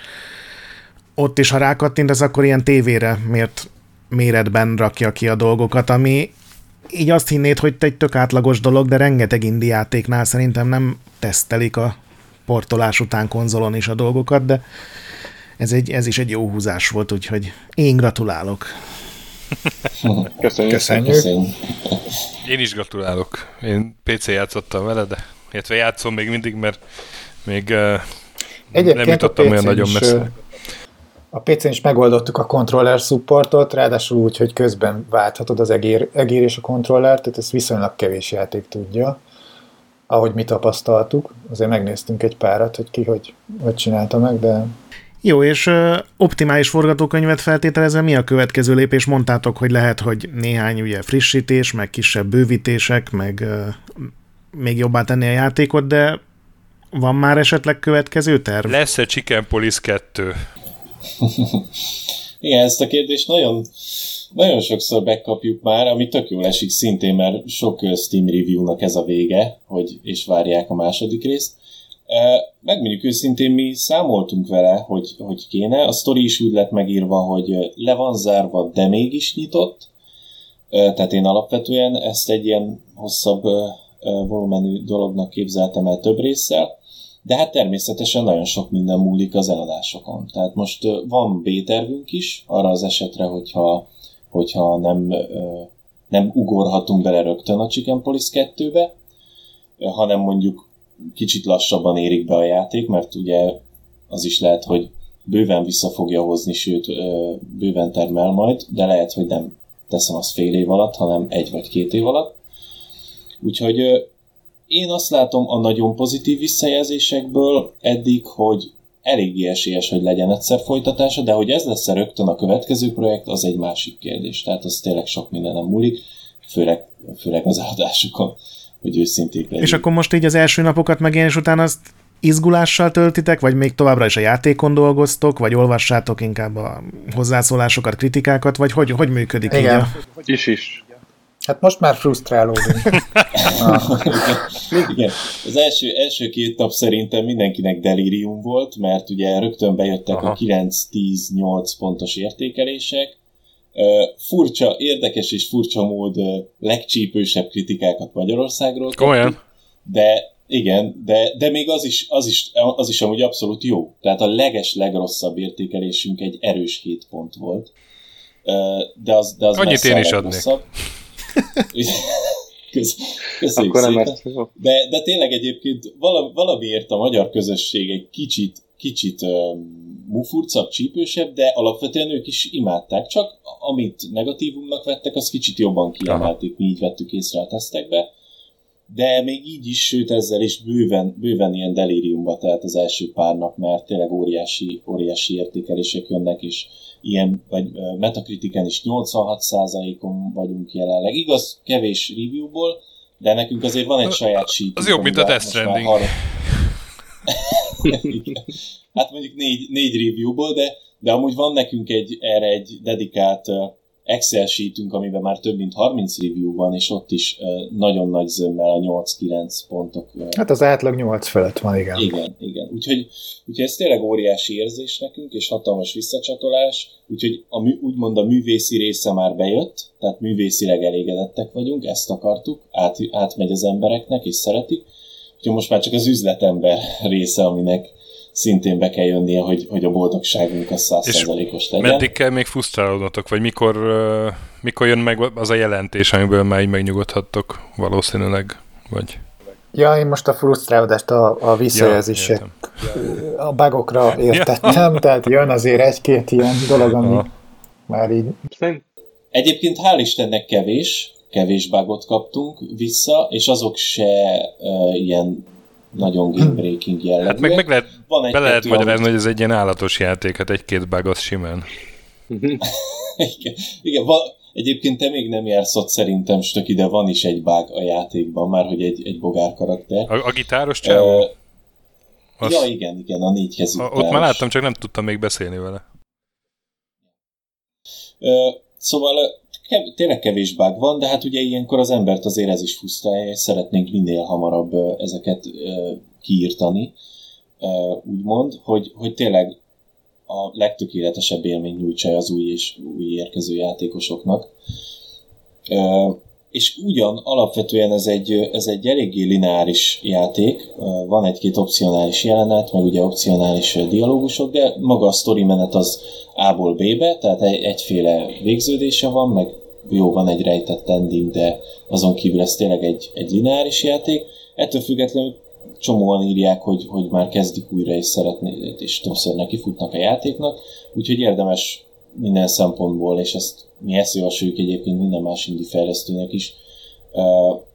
Speaker 2: ott is, ha rákattintasz, akkor ilyen tévére mért méretben rakja ki a dolgokat, ami így azt hinnéd, hogy egy tök átlagos dolog, de rengeteg indi játéknál szerintem nem tesztelik a portolás után konzolon is a dolgokat, de ez, egy, ez is egy jó húzás volt, úgyhogy én gratulálok.
Speaker 4: Köszönjük.
Speaker 2: Köszönjük.
Speaker 3: Köszönjük.
Speaker 1: Én is gratulálok. Én PC játszottam vele, de illetve játszom még mindig, mert még uh, nem jutottam olyan nagyon messze.
Speaker 5: A PC-n is megoldottuk a controller supportot, ráadásul úgy, hogy közben válthatod az egér, egér és a kontrollert, tehát ezt viszonylag kevés játék tudja, ahogy mi tapasztaltuk. Azért megnéztünk egy párat, hogy ki hogy, hogy csinálta meg, de...
Speaker 2: Jó, és ö, optimális forgatókönyvet feltételezve mi a következő lépés? Mondtátok, hogy lehet, hogy néhány ugye frissítés, meg kisebb bővítések, meg ö, még jobbá tenni a játékot, de van már esetleg következő terv?
Speaker 1: Lesz-e Chicken Police 2?
Speaker 3: Igen, ezt a kérdést nagyon, nagyon sokszor megkapjuk már, ami tök jól esik szintén, mert sok Steam review-nak ez a vége, hogy, és várják a második részt. Megmondjuk őszintén, mi számoltunk vele, hogy, hogy kéne. A sztori is úgy lett megírva, hogy le van zárva, de mégis nyitott. Tehát én alapvetően ezt egy ilyen hosszabb volumenű dolognak képzeltem el több résszel. De hát természetesen nagyon sok minden múlik az eladásokon. Tehát most van B-tervünk is, arra az esetre, hogyha, hogyha nem, nem ugorhatunk bele rögtön a Chicken Police 2-be, hanem mondjuk kicsit lassabban érik be a játék, mert ugye az is lehet, hogy bőven vissza fogja hozni, sőt, bőven termel majd, de lehet, hogy nem teszem azt fél év alatt, hanem egy vagy két év alatt. Úgyhogy én azt látom a nagyon pozitív visszajelzésekből eddig, hogy eléggé esélyes, hogy legyen egyszer folytatása, de hogy ez lesz-e rögtön a következő projekt, az egy másik kérdés. Tehát az tényleg sok minden nem múlik, főleg, főleg az adásokon, hogy őszinték legyünk.
Speaker 2: És akkor most így az első napokat megjelenés után azt izgulással töltitek, vagy még továbbra is a játékon dolgoztok, vagy olvassátok inkább a hozzászólásokat, kritikákat, vagy hogy, hogy működik
Speaker 5: Igen.
Speaker 2: így a...
Speaker 4: Is is.
Speaker 5: Hát most már frusztrálódunk.
Speaker 3: Igen. Az első, első két nap szerintem mindenkinek delírium volt, mert ugye rögtön bejöttek
Speaker 1: Aha.
Speaker 3: a 9-10-8 pontos értékelések. Ö, Furcsa, érdekes és furcsa mód ö, legcsípősebb kritikákat Magyarországról. kaptuk.
Speaker 1: Komolyan?
Speaker 3: De igen, de, de még az is, az, is, az is amúgy abszolút jó. Tehát a leges, legrosszabb értékelésünk egy erős 7 pont volt. Ö, De az, de az
Speaker 1: Annyit én is
Speaker 3: legrosszabb. Kösz, köszönjük
Speaker 4: Akkor nem
Speaker 3: szépen.
Speaker 4: fogok.
Speaker 3: De, de tényleg egyébként vala, valamiért a magyar közösség egy kicsit, kicsit um, mufurcabb, csípősebb, de alapvetően ők is imádták, csak amit negatívumnak vettek, az kicsit jobban kiemelték, mi így vettük észre a tesztekbe. De még így is, sőt ezzel is bőven, bőven ilyen delíriumba telt az első pár nap, mert tényleg óriási, óriási értékelések jönnek, és ilyen, vagy Metacritiken is 86%-on vagyunk jelenleg. Igaz, kevés reviewból, de nekünk azért van egy saját sheet.
Speaker 1: Az jobb, mint a Death Stranding.
Speaker 3: hát mondjuk négy, négy reviewból, de, de amúgy van nekünk egy, erre egy dedikált Excel sheetünk, amiben már több mint 30 review van, és ott is nagyon nagy zömmel a 8-9 pontok
Speaker 5: Hát az átlag 8 felett van, igen.
Speaker 3: igen, igen. Úgyhogy, úgyhogy ez tényleg óriási érzés nekünk, és hatalmas visszacsatolás, úgyhogy a, úgymond a művészi része már bejött, tehát művészileg elégedettek vagyunk, ezt akartuk, át, átmegy az embereknek, és szeretik, úgyhogy most már csak az üzletember része, aminek szintén be kell jönnie, hogy, hogy a boldogságunk az százszerzalékos legyen.
Speaker 1: Meddig kell még frusztrálódnotok, vagy mikor, uh, mikor jön meg az a jelentés, amiből már így megnyugodhattok valószínűleg, vagy...
Speaker 5: Ja, én most a frusztrálódást a, a visszajelzések,
Speaker 1: értem.
Speaker 5: a bugokra értettem, tehát jön azért egy-két ilyen dolog, ami
Speaker 1: Aha.
Speaker 5: már így
Speaker 3: Egyébként hál' Istennek kevés, kevés bugot kaptunk vissza, és azok se uh, ilyen nagyon game-breaking jellegűek.
Speaker 1: Hát meg, meg lehet,
Speaker 3: Van
Speaker 1: be
Speaker 3: egy-kettő,
Speaker 1: lehet
Speaker 3: amit-
Speaker 1: magyarázni, hogy ez egy ilyen állatos játék, hát egy-két bug az simán.
Speaker 3: Igen, igen egyébként te még nem jársz ott szerintem, Stöki, de van is egy bug a játékban, már hogy egy, egy bogár karakter.
Speaker 1: A, a gitáros csávó?
Speaker 3: Ö,
Speaker 1: Az-
Speaker 3: Ja, igen, igen, a négykezű.
Speaker 1: a, ott már láttam, csak nem tudtam még beszélni vele.
Speaker 3: Ö, Szóval kev- tényleg kevés bug van, de hát ugye ilyenkor az embert azért ez is frusztrálja, és szeretnénk minél hamarabb ezeket kiírtani, úgymond, hogy, hogy tényleg a legtökéletesebb élmény nyújtsa az új és új érkező játékosoknak. És ugyan alapvetően ez egy, ez egy eléggé lineáris játék, van egy-két opcionális jelenet, meg ugye opcionális dialógusok, de maga a story menet az A-ból B-be, tehát egy, egyféle végződése van, meg jó, van egy rejtett ending, de azon kívül ez tényleg egy, egy lineáris játék. Ettől függetlenül csomóan írják, hogy, hogy már kezdik újra és szeretné, és többször nekifutnak a játéknak, úgyhogy érdemes minden szempontból, és ezt mi ezt javasoljuk egyébként minden más indie fejlesztőnek is,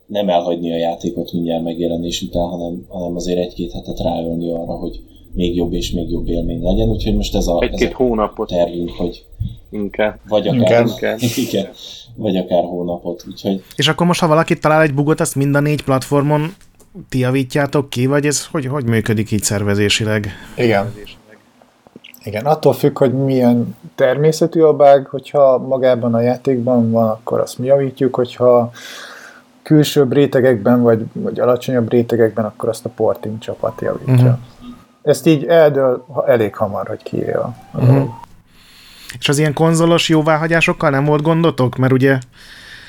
Speaker 3: nem elhagyni a játékot mindjárt megjelenés után, hanem, hanem azért egy-két hetet ráölni arra, hogy még jobb és még jobb élmény legyen, úgyhogy most ez a, ez
Speaker 4: Egy-két
Speaker 3: a
Speaker 4: hónapot.
Speaker 3: tervünk, hogy
Speaker 4: inkább.
Speaker 3: vagy akár,
Speaker 5: Inkább.
Speaker 3: igen, vagy akár hónapot, úgyhogy
Speaker 2: És akkor most, ha valaki talál egy bugot, azt mind a négy platformon ti javítjátok ki, vagy ez hogy, hogy működik így szervezésileg?
Speaker 5: Igen. Igen, attól függ, hogy milyen természetű a bug, hogyha magában a játékban van, akkor azt mi javítjuk, hogyha külsőbb rétegekben, vagy, vagy alacsonyabb rétegekben, akkor azt a porting csapat javítja. Uh-huh. Ezt így eldől elég hamar, hogy kié a, a uh-huh.
Speaker 2: És az ilyen konzolos jóváhagyásokkal nem volt gondotok? Mert ugye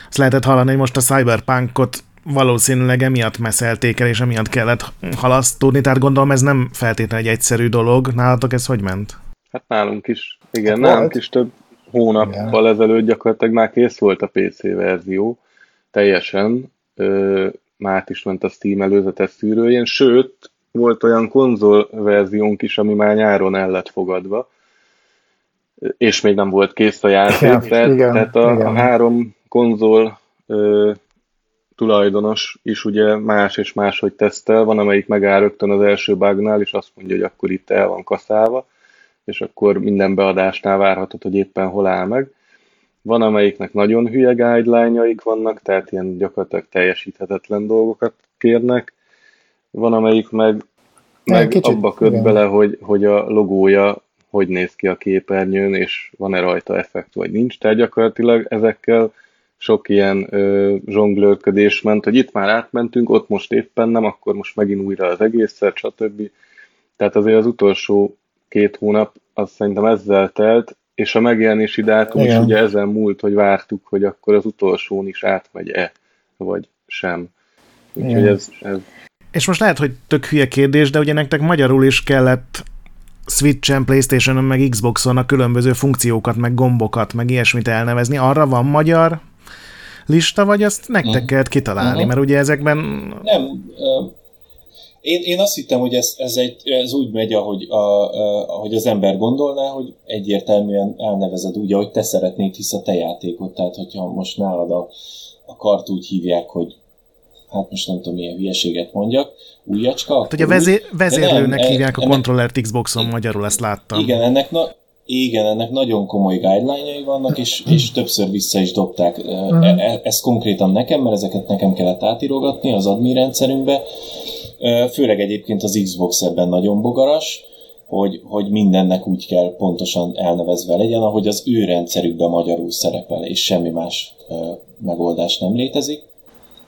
Speaker 2: azt lehetett hallani, hogy most a Cyberpunkot valószínűleg emiatt meszelték el, és emiatt kellett halasztódni, tehát gondolom ez nem feltétlenül egy egyszerű dolog. Nálatok ez hogy ment?
Speaker 4: Hát nálunk is, igen, hát nálunk is több hónappal ezelőtt gyakorlatilag már kész volt a PC verzió, teljesen, ö, már is ment a Steam előzetes szűrőjén, sőt, volt olyan konzol verziónk is, ami már nyáron el lett fogadva, és még nem volt kész a játék, igen, tehát, igen, tehát a, igen. a három konzol ö, tulajdonos is ugye más és máshogy tesztel, van amelyik megáll rögtön az első bugnál, és azt mondja, hogy akkor itt el van kaszálva, és akkor minden beadásnál várhatod, hogy éppen hol áll meg. Van amelyiknek nagyon hülye guideline-jaik vannak, tehát ilyen gyakorlatilag teljesíthetetlen dolgokat kérnek. Van amelyik meg, meg kicsit, abba köt igen. bele, hogy, hogy a logója hogy néz ki a képernyőn, és van-e rajta effekt, vagy nincs. Tehát gyakorlatilag ezekkel sok ilyen ö, zsonglőrködés ment, hogy itt már átmentünk, ott most éppen nem, akkor most megint újra az egészszer, stb. Tehát azért az utolsó két hónap, az szerintem ezzel telt, és a megjelenési dátum Igen. is ugye ezen múlt, hogy vártuk, hogy akkor az utolsón is átmegy-e, vagy sem. Úgyhogy ez, ez...
Speaker 2: És most lehet, hogy tök hülye kérdés, de ugye nektek magyarul is kellett Switch-en, Playstation-on, meg Xbox-on a különböző funkciókat, meg gombokat, meg ilyesmit elnevezni. Arra van magyar lista, vagy azt nektek mm. kellett kitalálni? Uh-huh. Mert ugye ezekben...
Speaker 3: Nem, én, én azt hittem, hogy ez, ez, egy, ez úgy megy, ahogy, a, a, ahogy az ember gondolná, hogy egyértelműen elnevezed úgy, ahogy te szeretnéd, hisz a te játékot. Tehát, hogyha most nálad a, a kart úgy hívják, hogy hát most nem tudom, milyen hülyeséget mondjak, újacska. Hát
Speaker 2: ugye vezé, vezérlőnek nem, hívják a kontrollert Xboxon, magyarul ezt láttam.
Speaker 3: Igen, ennek, na, igen, ennek nagyon komoly guideline vannak, és, és többször vissza is dobták. Uh-huh. E, ez konkrétan nekem, mert ezeket nekem kellett átirogatni az admin rendszerünkbe. Főleg egyébként az Xbox ebben nagyon bogaras, hogy, hogy mindennek úgy kell pontosan elnevezve legyen, ahogy az ő rendszerükben magyarul szerepel, és semmi más megoldás nem létezik.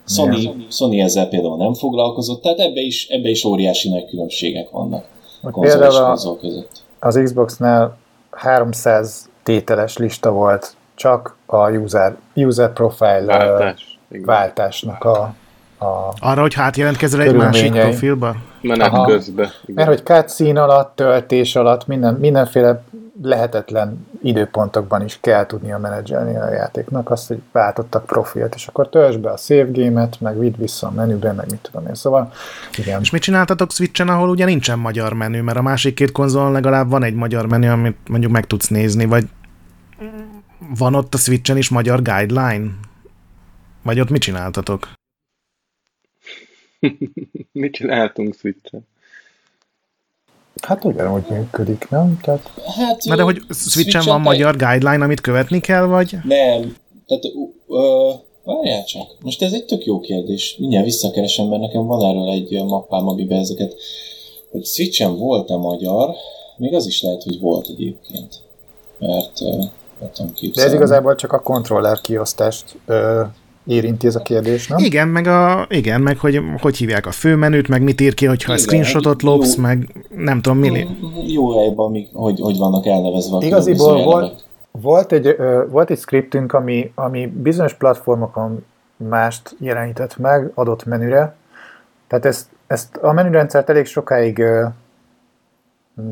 Speaker 3: Sony, yeah. Sony ezzel például nem foglalkozott, tehát ebbe is, ebbe is óriási nagy különbségek vannak a konzol és konzol között.
Speaker 5: Az Xbox-nál 300 tételes lista volt csak a user, user profile Váltás, váltásnak a, a
Speaker 2: Arra, hogy hát jelentkezel egy másik profilba?
Speaker 4: Menet közben.
Speaker 5: Mert hogy cutscene alatt, töltés alatt, minden, mindenféle lehetetlen időpontokban is kell tudnia menedzselni a játéknak azt, hogy váltottak profilt, és akkor töltsd be a save game-et, meg vidd vissza a menübe, meg mit tudom én. Szóval, igen.
Speaker 2: És mit csináltatok Switchen, ahol ugye nincsen magyar menü, mert a másik két konzolon legalább van egy magyar menü, amit mondjuk meg tudsz nézni, vagy van ott a Switchen is magyar guideline? Vagy ott mit csináltatok?
Speaker 4: mit csináltunk Switchen?
Speaker 5: Hát ugyanúgy működik, nem? Tehát...
Speaker 2: Hát, Na de hogy Switchen van magyar guideline, amit követni kell, vagy?
Speaker 3: Nem. Tehát, uh, várjál csak. Most ez egy tök jó kérdés. Mindjárt visszakeresem, mert nekem van erről egy mappám, amiben ezeket, hogy Switchen volt-e magyar, még az is lehet, hogy volt egyébként. Mert uh,
Speaker 5: De ez igazából csak a kontroller kiosztást uh, érinti ez a kérdés, nem?
Speaker 2: Igen, meg, a, igen, meg hogy, hogy hívják a főmenüt, meg mit ír ki, hogyha igen, screenshotot lopsz, jó, meg nem tudom, mi.
Speaker 3: Jó helyben, hogy, hogy vannak elnevezve a
Speaker 5: Igaziból volt, volt, egy, volt egy scriptünk, ami, ami bizonyos platformokon mást jelenített meg adott menüre. Tehát ezt, ezt a menürendszert elég sokáig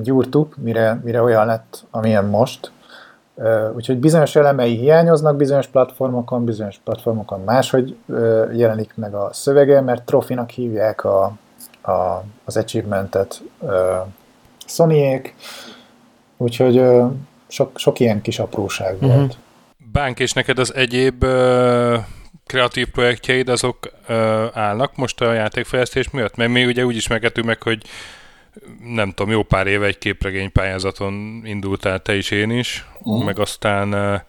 Speaker 5: gyúrtuk, mire, mire olyan lett, amilyen most. Úgyhogy bizonyos elemei hiányoznak bizonyos platformokon, bizonyos platformokon máshogy jelenik meg a szövege, mert trofinak hívják a, a, az achievementet Sonyék, úgyhogy sok, sok ilyen kis apróság uh-huh. volt.
Speaker 1: Bánk és neked az egyéb kreatív projektjeid azok állnak most a játékfejlesztés miatt? Mert mi ugye úgy ismerkedtünk meg, hogy nem tudom, jó pár éve egy képregény pályázaton indultál te is, én is, uh-huh. meg aztán uh,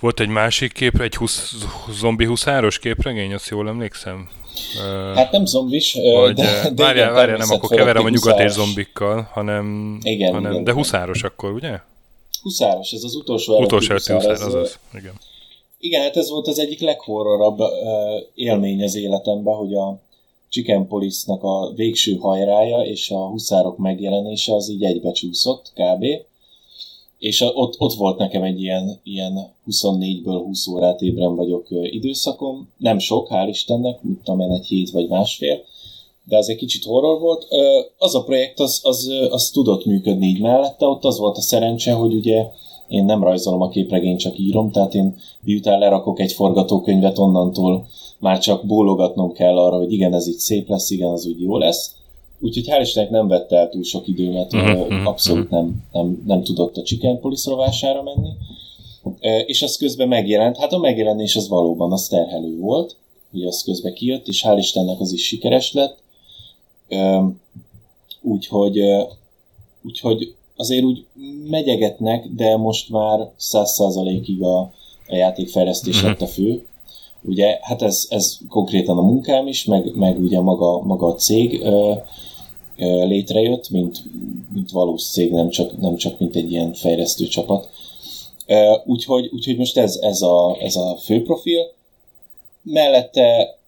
Speaker 1: volt egy másik kép, egy husz, zombi huszáros képregény, azt jól emlékszem?
Speaker 3: Hát nem zombis,
Speaker 1: Vagy,
Speaker 3: de,
Speaker 1: de várjál, várjál, nem, akkor keverem a nyugat és zombikkal, hanem,
Speaker 3: igen,
Speaker 1: hanem
Speaker 3: igen,
Speaker 1: de huszáros akkor, ugye?
Speaker 3: Huszáros, ez az utolsó
Speaker 1: Utolsó előtti huszár, az az, igen.
Speaker 3: Igen, hát ez volt az egyik leghorrorabb uh, élmény az életemben, hogy a Chicken Police-nak a végső hajrája és a huszárok megjelenése az így egybecsúszott kb. És ott, ott volt nekem egy ilyen, ilyen 24-ből 20 órát ébren vagyok időszakom. Nem sok, hál' Istennek, mit tudom egy hét vagy másfél, de az egy kicsit horror volt. Az a projekt, az, az, az tudott működni így mellette, ott az volt a szerencse, hogy ugye én nem rajzolom a képregényt, csak írom, tehát én miután lerakok egy forgatókönyvet, onnantól már csak bólogatnom kell arra, hogy igen, ez így szép lesz, igen, az úgy jó lesz. Úgyhogy hál' Istennek nem vette el túl sok időmet, uh-huh, abszolút nem, nem, nem tudott a Chicken Police rovására menni. És az közben megjelent, hát a megjelenés az valóban az terhelő volt, hogy az közben kijött, és hál' Istennek az is sikeres lett. Úgyhogy, úgyhogy azért úgy megyegetnek, de most már száz százalékig a, a játékfejlesztés uh-huh. lett a fő. Ugye, hát ez, ez konkrétan a munkám is, meg, meg ugye maga, maga a cég ö, ö, létrejött, mint, mint valós cég, nem csak, nem csak mint egy ilyen fejlesztő csapat. Ö, úgyhogy, úgyhogy most ez, ez, a, ez a fő profil. Mellette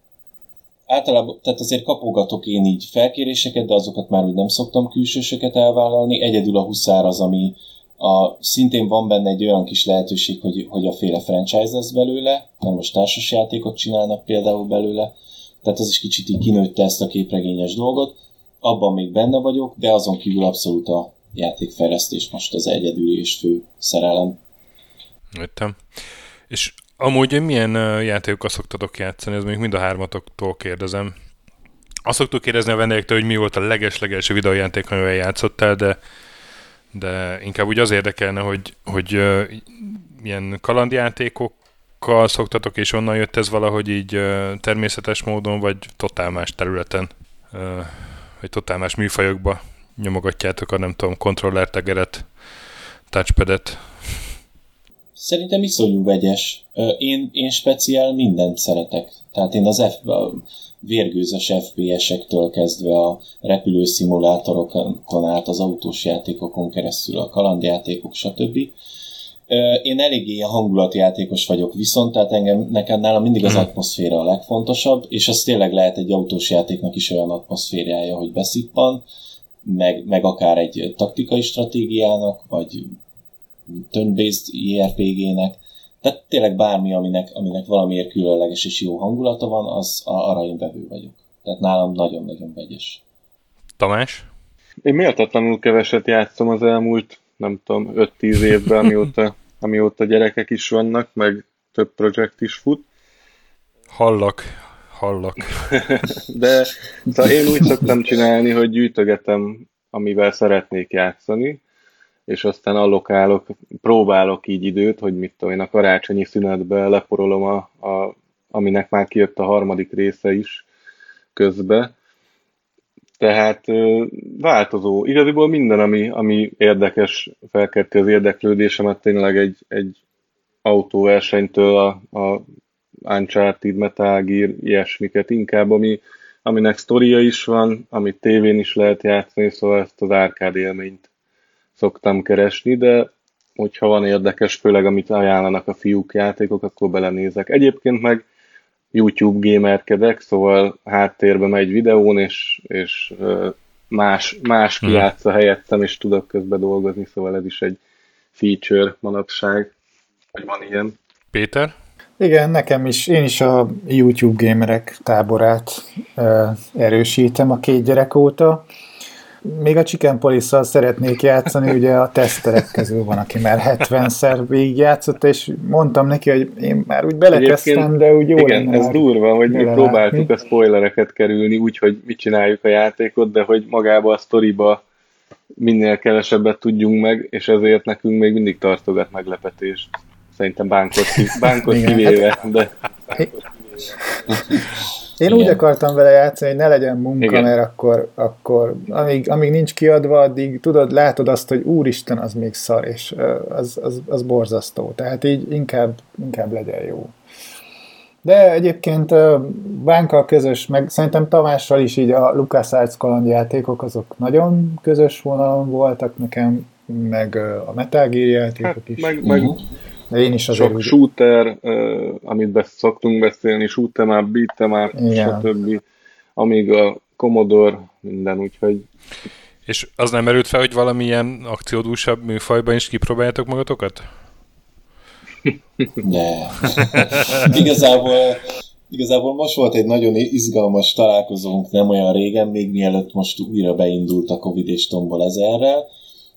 Speaker 3: általában, tehát azért kapogatok én így felkéréseket, de azokat már úgy nem szoktam külsősöket elvállalni. Egyedül a huszár az, ami a, szintén van benne egy olyan kis lehetőség, hogy, hogy a féle franchise lesz belőle, mert most társas játékot csinálnak például belőle, tehát az is kicsit így kinőtte ezt a képregényes dolgot. Abban még benne vagyok, de azon kívül abszolút a játékfejlesztés most az egyedüli és fő szerelem.
Speaker 1: Értem. És Amúgy milyen játékokat szoktatok játszani? Ez még mind a hármatoktól kérdezem. Azt szoktuk kérdezni a vendégektől, hogy mi volt a leges-legelső videójáték, amivel játszottál, de, de inkább úgy az érdekelne, hogy, hogy uh, ilyen kalandjátékokkal szoktatok, és onnan jött ez valahogy így uh, természetes módon, vagy totál más területen, uh, vagy totál más műfajokba nyomogatjátok a nem tudom, kontroller tegeret, touchpadet,
Speaker 3: Szerintem iszonyú vegyes. Én, én speciál mindent szeretek. Tehát én az F, vérgőzes FPS-ektől kezdve a repülőszimulátorokon át az autós játékokon keresztül a kalandjátékok, stb. Én eléggé a hangulatjátékos vagyok viszont, tehát engem, nekem nálam mindig az mhm. atmoszféra a legfontosabb, és az tényleg lehet egy autós játéknak is olyan atmoszfériája, hogy beszippan, meg, meg akár egy taktikai stratégiának, vagy turn-based JRPG-nek, tehát tényleg bármi, aminek, aminek valamiért különleges és jó hangulata van, az arra én bevő vagyok. Tehát nálam nagyon-nagyon vegyes.
Speaker 1: Tamás?
Speaker 4: Én méltatlanul keveset játszom az elmúlt, nem tudom, 5-10 évben, amióta, amióta gyerekek is vannak, meg több projekt is fut.
Speaker 1: Hallak, hallak.
Speaker 4: De szóval én úgy szoktam csinálni, hogy gyűjtögetem, amivel szeretnék játszani, és aztán allokálok, próbálok így időt, hogy mit tudom én, a karácsonyi szünetbe leporolom, a, a, aminek már kijött a harmadik része is közbe. Tehát változó. Igaziból minden, ami, ami érdekes, felkelti az érdeklődésemet, tényleg egy, egy autóversenytől a, a Uncharted, Metal Gear, ilyesmiket inkább, ami, aminek sztoria is van, amit tévén is lehet játszani, szóval ezt az árkád élményt szoktam keresni, de hogyha van érdekes, főleg amit ajánlanak a fiúk játékok, akkor belenézek. Egyébként meg YouTube gamerkedek, szóval háttérbe megy videón, és, és más, más hmm. kiátsza helyettem, és tudok közben dolgozni, szóval ez is egy feature manapság, hogy van ilyen.
Speaker 1: Péter?
Speaker 5: Igen, nekem is, én is a YouTube gamerek táborát erősítem a két gyerek óta. Még a Chicken police szeretnék játszani, ugye a teszterek közül van, aki már 70-szer végigjátszott, és mondtam neki, hogy én már úgy belekezdtem, de úgy jó
Speaker 4: Igen, ez durva, hogy mi próbáltuk a spoilereket kerülni, úgy, hogy mit csináljuk a játékot, de hogy magába a sztoriba minél kevesebbet tudjunk meg, és ezért nekünk még mindig tartogat meglepetést. Szerintem bánkot, bánkot kivéve, de...
Speaker 5: Én Igen. úgy akartam vele játszani, hogy ne legyen munka, Igen. mert akkor, akkor amíg, amíg nincs kiadva, addig tudod, látod azt, hogy úristen, az még szar, és az, az, az borzasztó. Tehát így inkább, inkább legyen jó. De egyébként Bánkkal közös, meg szerintem Tamással is így a LucasArts kalandjátékok azok nagyon közös vonalon voltak nekem, meg a Metal Gear játékok
Speaker 4: Hát,
Speaker 5: is.
Speaker 4: meg, meg
Speaker 3: Mhm.
Speaker 5: Én is azért
Speaker 4: sok
Speaker 5: úgy,
Speaker 4: shooter, uh, amit besz szoktunk beszélni, shoot'em up, beat'em up,
Speaker 5: Igen.
Speaker 4: stb. Amíg a Commodore, minden, úgyhogy
Speaker 1: És az nem merült fel, hogy valamilyen akciódúsabb műfajban is kipróbáljátok magatokat?
Speaker 3: De. igazából, igazából most volt egy nagyon izgalmas találkozónk nem olyan régen, még mielőtt most újra beindult a Covid és tombol ezerrel,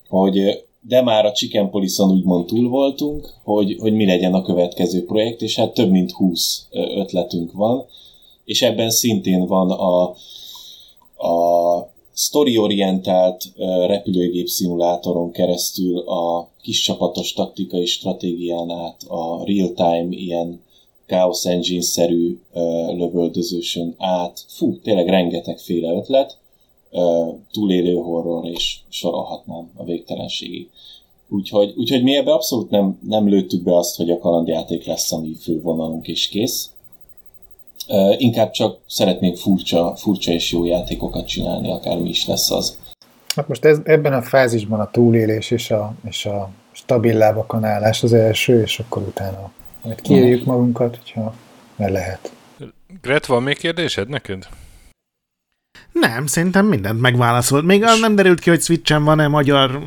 Speaker 3: hogy de már a Chicken Police-on úgymond túl voltunk, hogy, hogy mi legyen a következő projekt, és hát több mint 20 ötletünk van, és ebben szintén van a, a story-orientált ö, repülőgép szimulátoron keresztül a kis csapatos taktikai stratégián át a real-time ilyen Chaos Engine-szerű lövöldözősön át. Fú, tényleg rengetegféle ötlet, túlélő horror, és sorolhatnám a végtelenségig. Úgyhogy, úgyhogy mi ebbe abszolút nem, nem lőttük be azt, hogy a kalandjáték lesz a mi fővonalunk, és kész. Inkább csak szeretnénk furcsa, furcsa és jó játékokat csinálni, akármi is lesz az.
Speaker 5: Hát most ez, ebben a fázisban a túlélés és a, és a stabil lábakon állás az első, és akkor utána majd kiéljük magunkat, hogyha mert lehet.
Speaker 1: Gret, van még kérdésed neked?
Speaker 2: Nem, szerintem mindent megválaszolt. Még az nem derült ki, hogy Switchen van-e magyar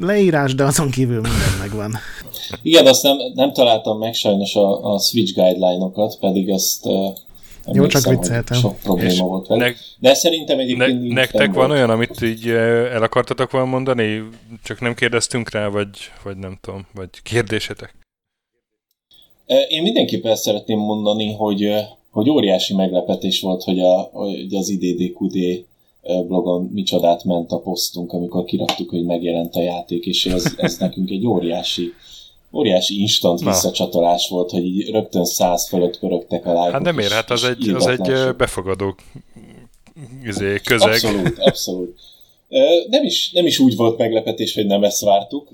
Speaker 2: leírás, de azon kívül minden megvan.
Speaker 3: Igen, azt nem, nem találtam meg sajnos a, a Switch guideline-okat, pedig azt uh,
Speaker 2: Jó, csak vicceltem.
Speaker 3: Sok probléma
Speaker 1: És
Speaker 3: volt vele.
Speaker 1: Ne,
Speaker 3: De szerintem
Speaker 1: ne,
Speaker 3: egyébként nincs
Speaker 1: nektek van
Speaker 3: volt.
Speaker 1: olyan, amit így el akartatok volna mondani, csak nem kérdeztünk rá, vagy, vagy nem tudom, vagy kérdésetek?
Speaker 3: Én mindenképpen ezt szeretném mondani, hogy, hogy óriási meglepetés volt, hogy, a, hogy az IDDQD blogon micsodát ment a posztunk, amikor kiraktuk, hogy megjelent a játék, és ez, ez nekünk egy óriási óriási instant
Speaker 1: Na.
Speaker 3: visszacsatolás volt, hogy így rögtön száz fölött pörögtek a lájkok.
Speaker 1: Hát nem ér, hát az egy, az egy befogadó izé, közeg.
Speaker 3: Abszolút, abszolút. Nem is, nem is úgy volt meglepetés, hogy nem ezt vártuk,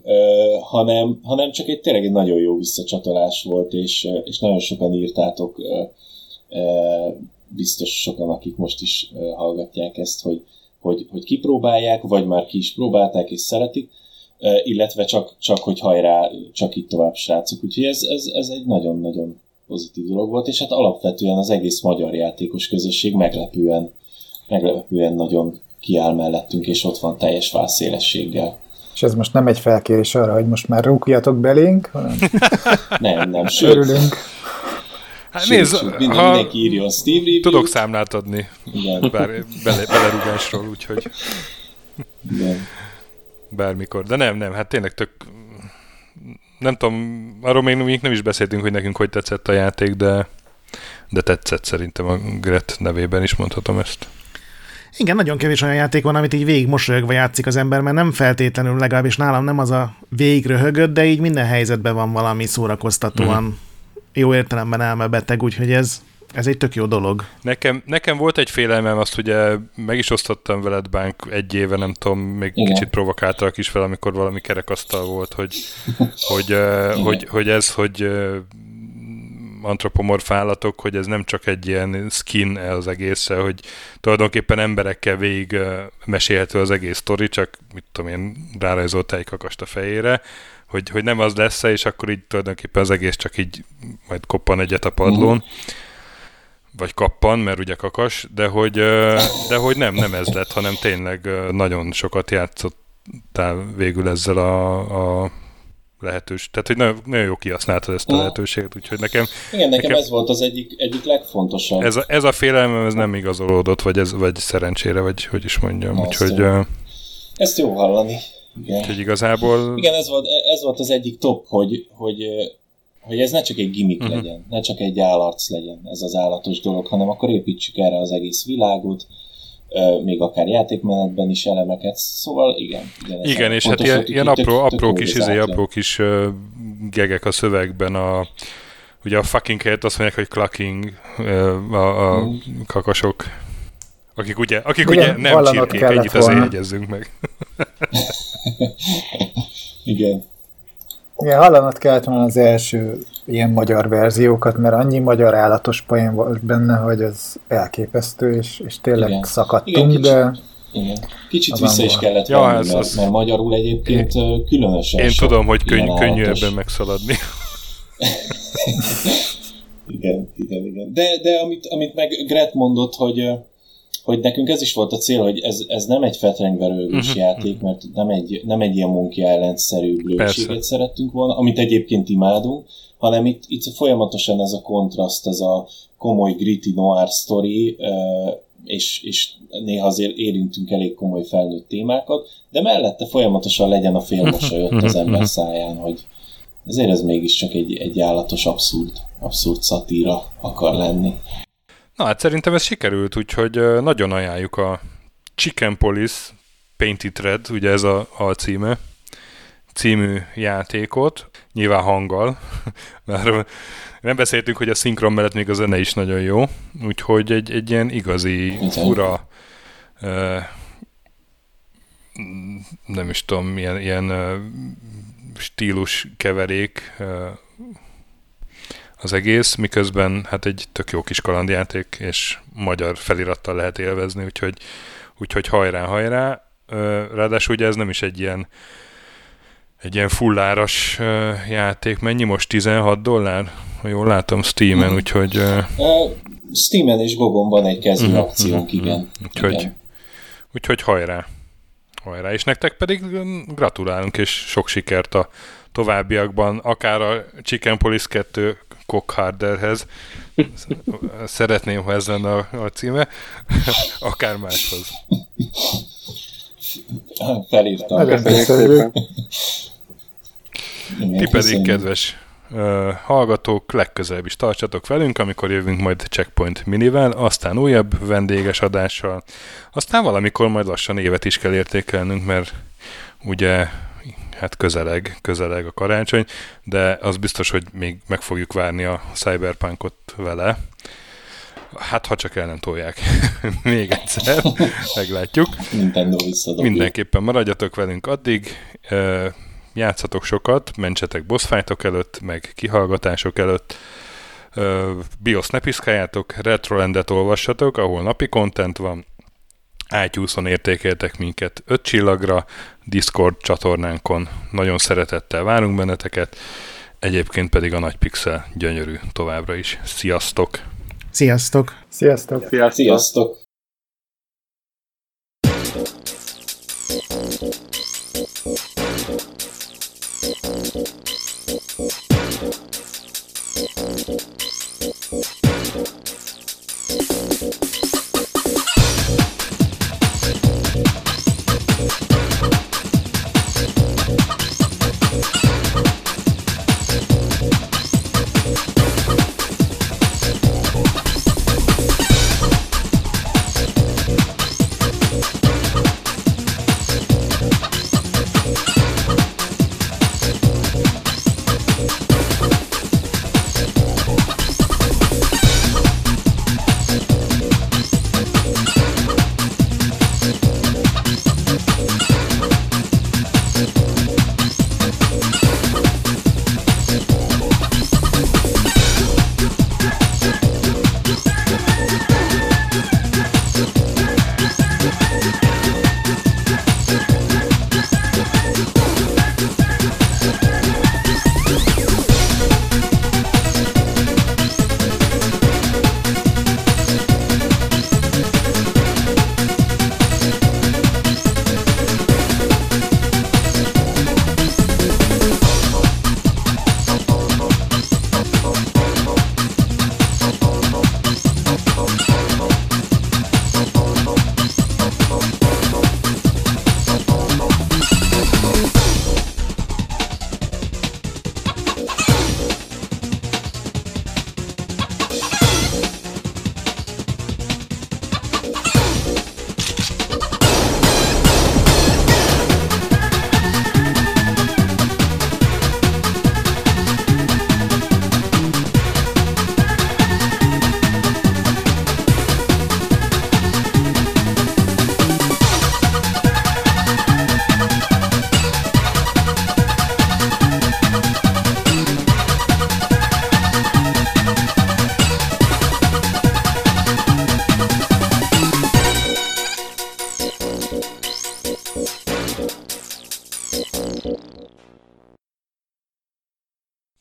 Speaker 3: hanem, hanem csak egy tényleg egy nagyon jó visszacsatolás volt, és, és nagyon sokan írtátok, biztos sokan, akik most is hallgatják ezt, hogy, hogy, hogy kipróbálják, vagy már ki is próbálták és szeretik, illetve csak, csak hogy hajrá, csak itt tovább srácok. Úgyhogy ez, ez, ez egy nagyon-nagyon pozitív dolog volt, és hát alapvetően az egész magyar játékos közösség meglepően meglepően nagyon kiáll mellettünk, és ott van teljes válszélességgel.
Speaker 5: És ez most nem egy felkérés arra, hogy most már rúgjatok belénk, hanem
Speaker 3: Nem, nem, sőt,
Speaker 5: örülünk.
Speaker 1: Hát nézd,
Speaker 3: minden,
Speaker 1: ha
Speaker 3: mindenki írjon Steve review
Speaker 1: tudok számlát adni,
Speaker 3: Igen,
Speaker 1: bár bele, belerugásról, úgyhogy
Speaker 3: igen.
Speaker 1: bármikor. De nem, nem, hát tényleg tök... Nem tudom, arról még, még nem is beszéltünk, hogy nekünk hogy tetszett a játék, de, de tetszett szerintem a Gret nevében is mondhatom ezt.
Speaker 2: Igen, nagyon kevés olyan játék van, amit így végig mosolyogva játszik az ember, mert nem feltétlenül, legalábbis nálam nem az a végigröhögött, de így minden helyzetben van valami szórakoztatóan
Speaker 1: Mhm.
Speaker 2: Jó értelemben elmebeteg, úgyhogy ez, ez egy tök jó dolog.
Speaker 1: Nekem, nekem volt egy félelmem, azt ugye meg is osztottam veled Bánk egy éve, nem tudom, még
Speaker 3: Igen.
Speaker 1: kicsit provokáltalak is fel, amikor valami kerekasztal volt, hogy, hogy, hogy, hogy ez, hogy antropomorf állatok, hogy ez nem csak egy ilyen skin az egészre, hogy tulajdonképpen emberekkel végig mesélhető az egész sztori, csak mit tudom én, rárajzoltál egy kakast a fejére, hogy, hogy nem az lesz és akkor így tulajdonképpen az egész csak így majd koppan egyet a padlón vagy kappan, mert ugye kakas, de hogy, de hogy nem, nem ez lett, hanem tényleg nagyon sokat játszottál végül ezzel a, a lehetős. Tehát, hogy nagyon, nagyon jó kihasználtad ezt a
Speaker 3: Mm.
Speaker 1: lehetőséget, úgyhogy nekem
Speaker 3: Igen, nekem,
Speaker 1: Nekem-
Speaker 3: ez volt az egyik, egyik legfontosabb.
Speaker 1: ez a, ez a félelmem, ez nem igazolódott, vagy, ez, vagy szerencsére, vagy hogy is mondjam.
Speaker 3: Azt
Speaker 1: Úgyhogy,
Speaker 3: jó. Ezt jó hallani. Igen.
Speaker 1: úgyhogy igazából
Speaker 3: Igen, ez volt, ez volt az egyik top, hogy, hogy, hogy ez ne csak egy gimmick
Speaker 1: Mhm.
Speaker 3: legyen, ne csak egy állarc legyen ez az állatos dolog, hanem akkor építsük erre az egész világot, még akár játékmenetben is elemeket, szóval igen. Igen,
Speaker 1: Igen, és hát ilyen, ilyen apró,
Speaker 3: tök- tök
Speaker 1: apró
Speaker 3: jó
Speaker 1: kis,
Speaker 3: ez
Speaker 1: izé, apró kis uh, gegek a szövegben a ugye a fucking helyett azt mondják, hogy clucking uh, a, a
Speaker 3: Mhm.
Speaker 1: kakasok. Akik ugye, akik
Speaker 5: Igen,
Speaker 1: ugye nem csirkék, ennyit azért jegyezzünk meg.
Speaker 3: Igen.
Speaker 5: Igen, hallanat kellett volna az első ilyen magyar verziókat, mert annyi magyar állatos poén volt benne, hogy az elképesztő, és, és tényleg Igen. szakadtunk, Igen, kicsit, de...
Speaker 3: Igen. Kicsit vissza is kellett ja, venni, ez, mert, az... mert magyarul egyébként én, különösen
Speaker 1: Én tudom, hogy könny, könnyű ebben megszaladni.
Speaker 3: igen, igen, igen. De, de amit, amit meg Gret mondott, hogy hogy nekünk ez is volt a cél, hogy ez, ez nem egy fetrengverőgős uh-huh. játék, mert nem egy, nem egy ilyen Monkey Island-szerű szerettünk volna, amit egyébként imádunk, hanem itt, itt folyamatosan ez a kontraszt, ez a komoly gritty noir story, és, és néha azért érintünk elég komoly felnőtt témákat, de mellette folyamatosan legyen a félmosolyott az ember száján, hogy ezért ez mégiscsak egy, egy állatos abszurd, abszurd szatíra akar lenni.
Speaker 1: Na hát szerintem ez sikerült, úgyhogy nagyon ajánljuk a Chicken Police Painted Red, ugye ez a, a címe, című játékot, nyilván hanggal, mert nem beszéltünk, hogy a szinkron mellett még a zene is nagyon jó, úgyhogy egy, egy ilyen igazi, fura, nem is tudom, ilyen, ilyen stílus keverék az egész, miközben hát egy tök jó kis kalandjáték, és magyar felirattal lehet élvezni, úgyhogy, úgyhogy hajrá, hajrá. Ráadásul ugye ez nem is egy ilyen egy ilyen fulláras játék. Mennyi most? 16 dollár? Ha jól látom Steam-en, mm. úgyhogy... Uh,
Speaker 3: Steam-en és Gogon van egy kezdő uh-huh, akciónk, uh-huh, igen.
Speaker 1: Úgyhogy, igen. úgyhogy hajrá. Hajrá. És nektek pedig gratulálunk, és sok sikert a továbbiakban, akár a Chicken Police 2 Cockharderhez. Szeretném, ha ez lenne a, a címe, akár máshoz.
Speaker 3: Felírtam.
Speaker 1: Ti pedig, kedves uh, hallgatók, legközelebb is tartsatok velünk, amikor jövünk majd Checkpoint minivel, aztán újabb vendéges adással, aztán valamikor majd lassan évet is kell értékelnünk, mert ugye hát közeleg, közeleg a karácsony, de az biztos, hogy még meg fogjuk várni a Cyberpunkot vele. Hát, ha csak el nem tolják még egyszer, meglátjuk.
Speaker 3: Nintendo
Speaker 1: Mindenképpen maradjatok velünk addig, játszatok sokat, mentsetek boss előtt, meg kihallgatások előtt, BIOS ne piszkáljátok, Retrolandet olvassatok, ahol napi content van, iTunes-on értékeltek minket 5 csillagra, Discord csatornánkon nagyon szeretettel várunk benneteket, egyébként pedig a Nagy Pixel gyönyörű továbbra is. Sziasztok!
Speaker 2: Sziasztok!
Speaker 5: Sziasztok!
Speaker 3: Sziasztok! Sziasztok.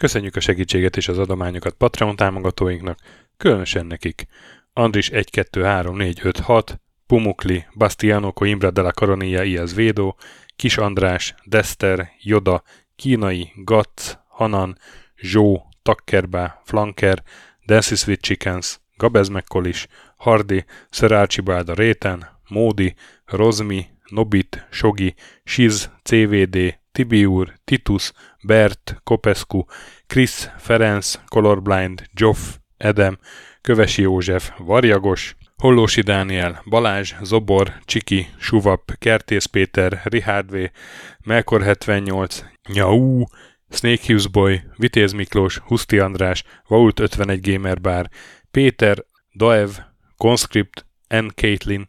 Speaker 1: Köszönjük a segítséget és az adományokat Patreon támogatóinknak, különösen nekik. Andris 1, 2, 3, 4, 5, 6, Pumukli, Bastiano Coimbra de la Coronia Iaz Védó, Kis András, Dester, Joda, Kínai, Gatz, Hanan, Zsó, Takkerbá, Flanker, Dancy Sweet Chickens, Gabez Mekkolis, Hardy, Sir Archibald a Réten, Módi, Rozmi, Nobit, Sogi, Siz, CVD, Tibiur, Titus, Bert, Kopescu, Chris, Ferenc, Colorblind, Joff, Edem, Kövesi József, Varjagos, Hollósi Dániel, Balázs, Zobor, Csiki, Suvap, Kertész Péter, Richard V, Melkor 78, Nyau, Snake Hughes Boy, Vitéz Miklós, Huszti András, Vault 51 Gamer Bar, Péter, Daev, Conscript, N. Caitlin,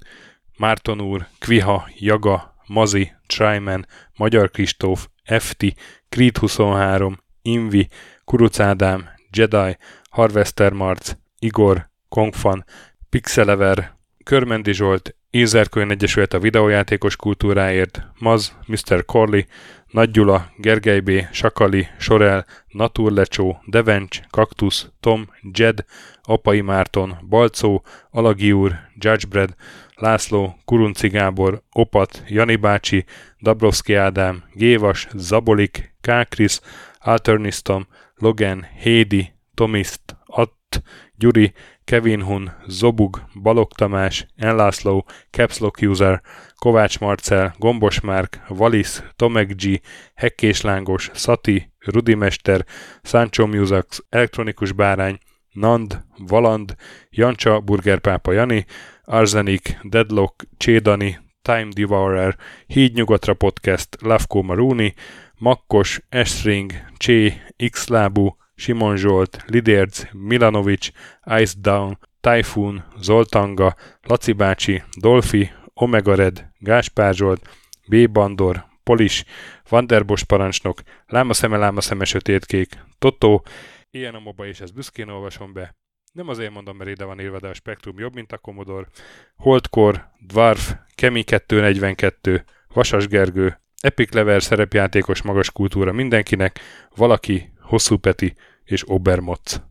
Speaker 1: Márton úr, Kviha, Jaga, Mazi, Tryman, Magyar Kristóf, FT, Creed 23, Invi, Kuruc Ádám, Jedi, Harvester Marc, Igor, Kongfan, Pixelever, Körmendi Zsolt, Ézerkönyv Egyesület a videójátékos kultúráért, Maz, Mr. Corley, Nagy Gyula, Gergely B., Sakali, Sorel, Naturlecsó, Devencs, Kaktusz, Tom, Jed, Apai Márton, Balcó, Alagi úr, Judgebred, László, Kurunci Gábor, Opat, Jani bácsi, Dabrowski Ádám, Gévas, Zabolik, Kákris, Alternisztom, Logan, Hédi, Tomiszt, Att, Gyuri, Kevin Hun, Zobug, Balog Tamás, Enlászló, Capslock User, Kovács Marcel, Gombos Márk, Valisz, Tomek G, Hekkés Lángos, Szati, Rudimester, Sancho Musax, Elektronikus Bárány, Nand, Valand, Jancsa, Burgerpápa Jani, Arzenik, Deadlock, Csédani, Time Devourer, Hídnyugatra Podcast, Lavko Maruni, Makkos, Estring, Csé, Xlábú, Simon Zsolt, Lidérc, Milanovic, Ice Down, Typhoon, Zoltanga, Laci bácsi, Dolfi, Omega Red, Gáspár Zsolt, B. Bandor, Polis, Vanderbos parancsnok, Láma szeme, láma sötétkék, Totó, ilyen a moba és ezt büszkén olvasom be. Nem azért mondom, mert ide van írva, de a spektrum jobb, mint a Commodore. Holdkor, Dwarf, Kemi 242, Vasas Gergő, Epic Level szerepjátékos magas kultúra mindenkinek, valaki, Hosszú Peti és Obermotz.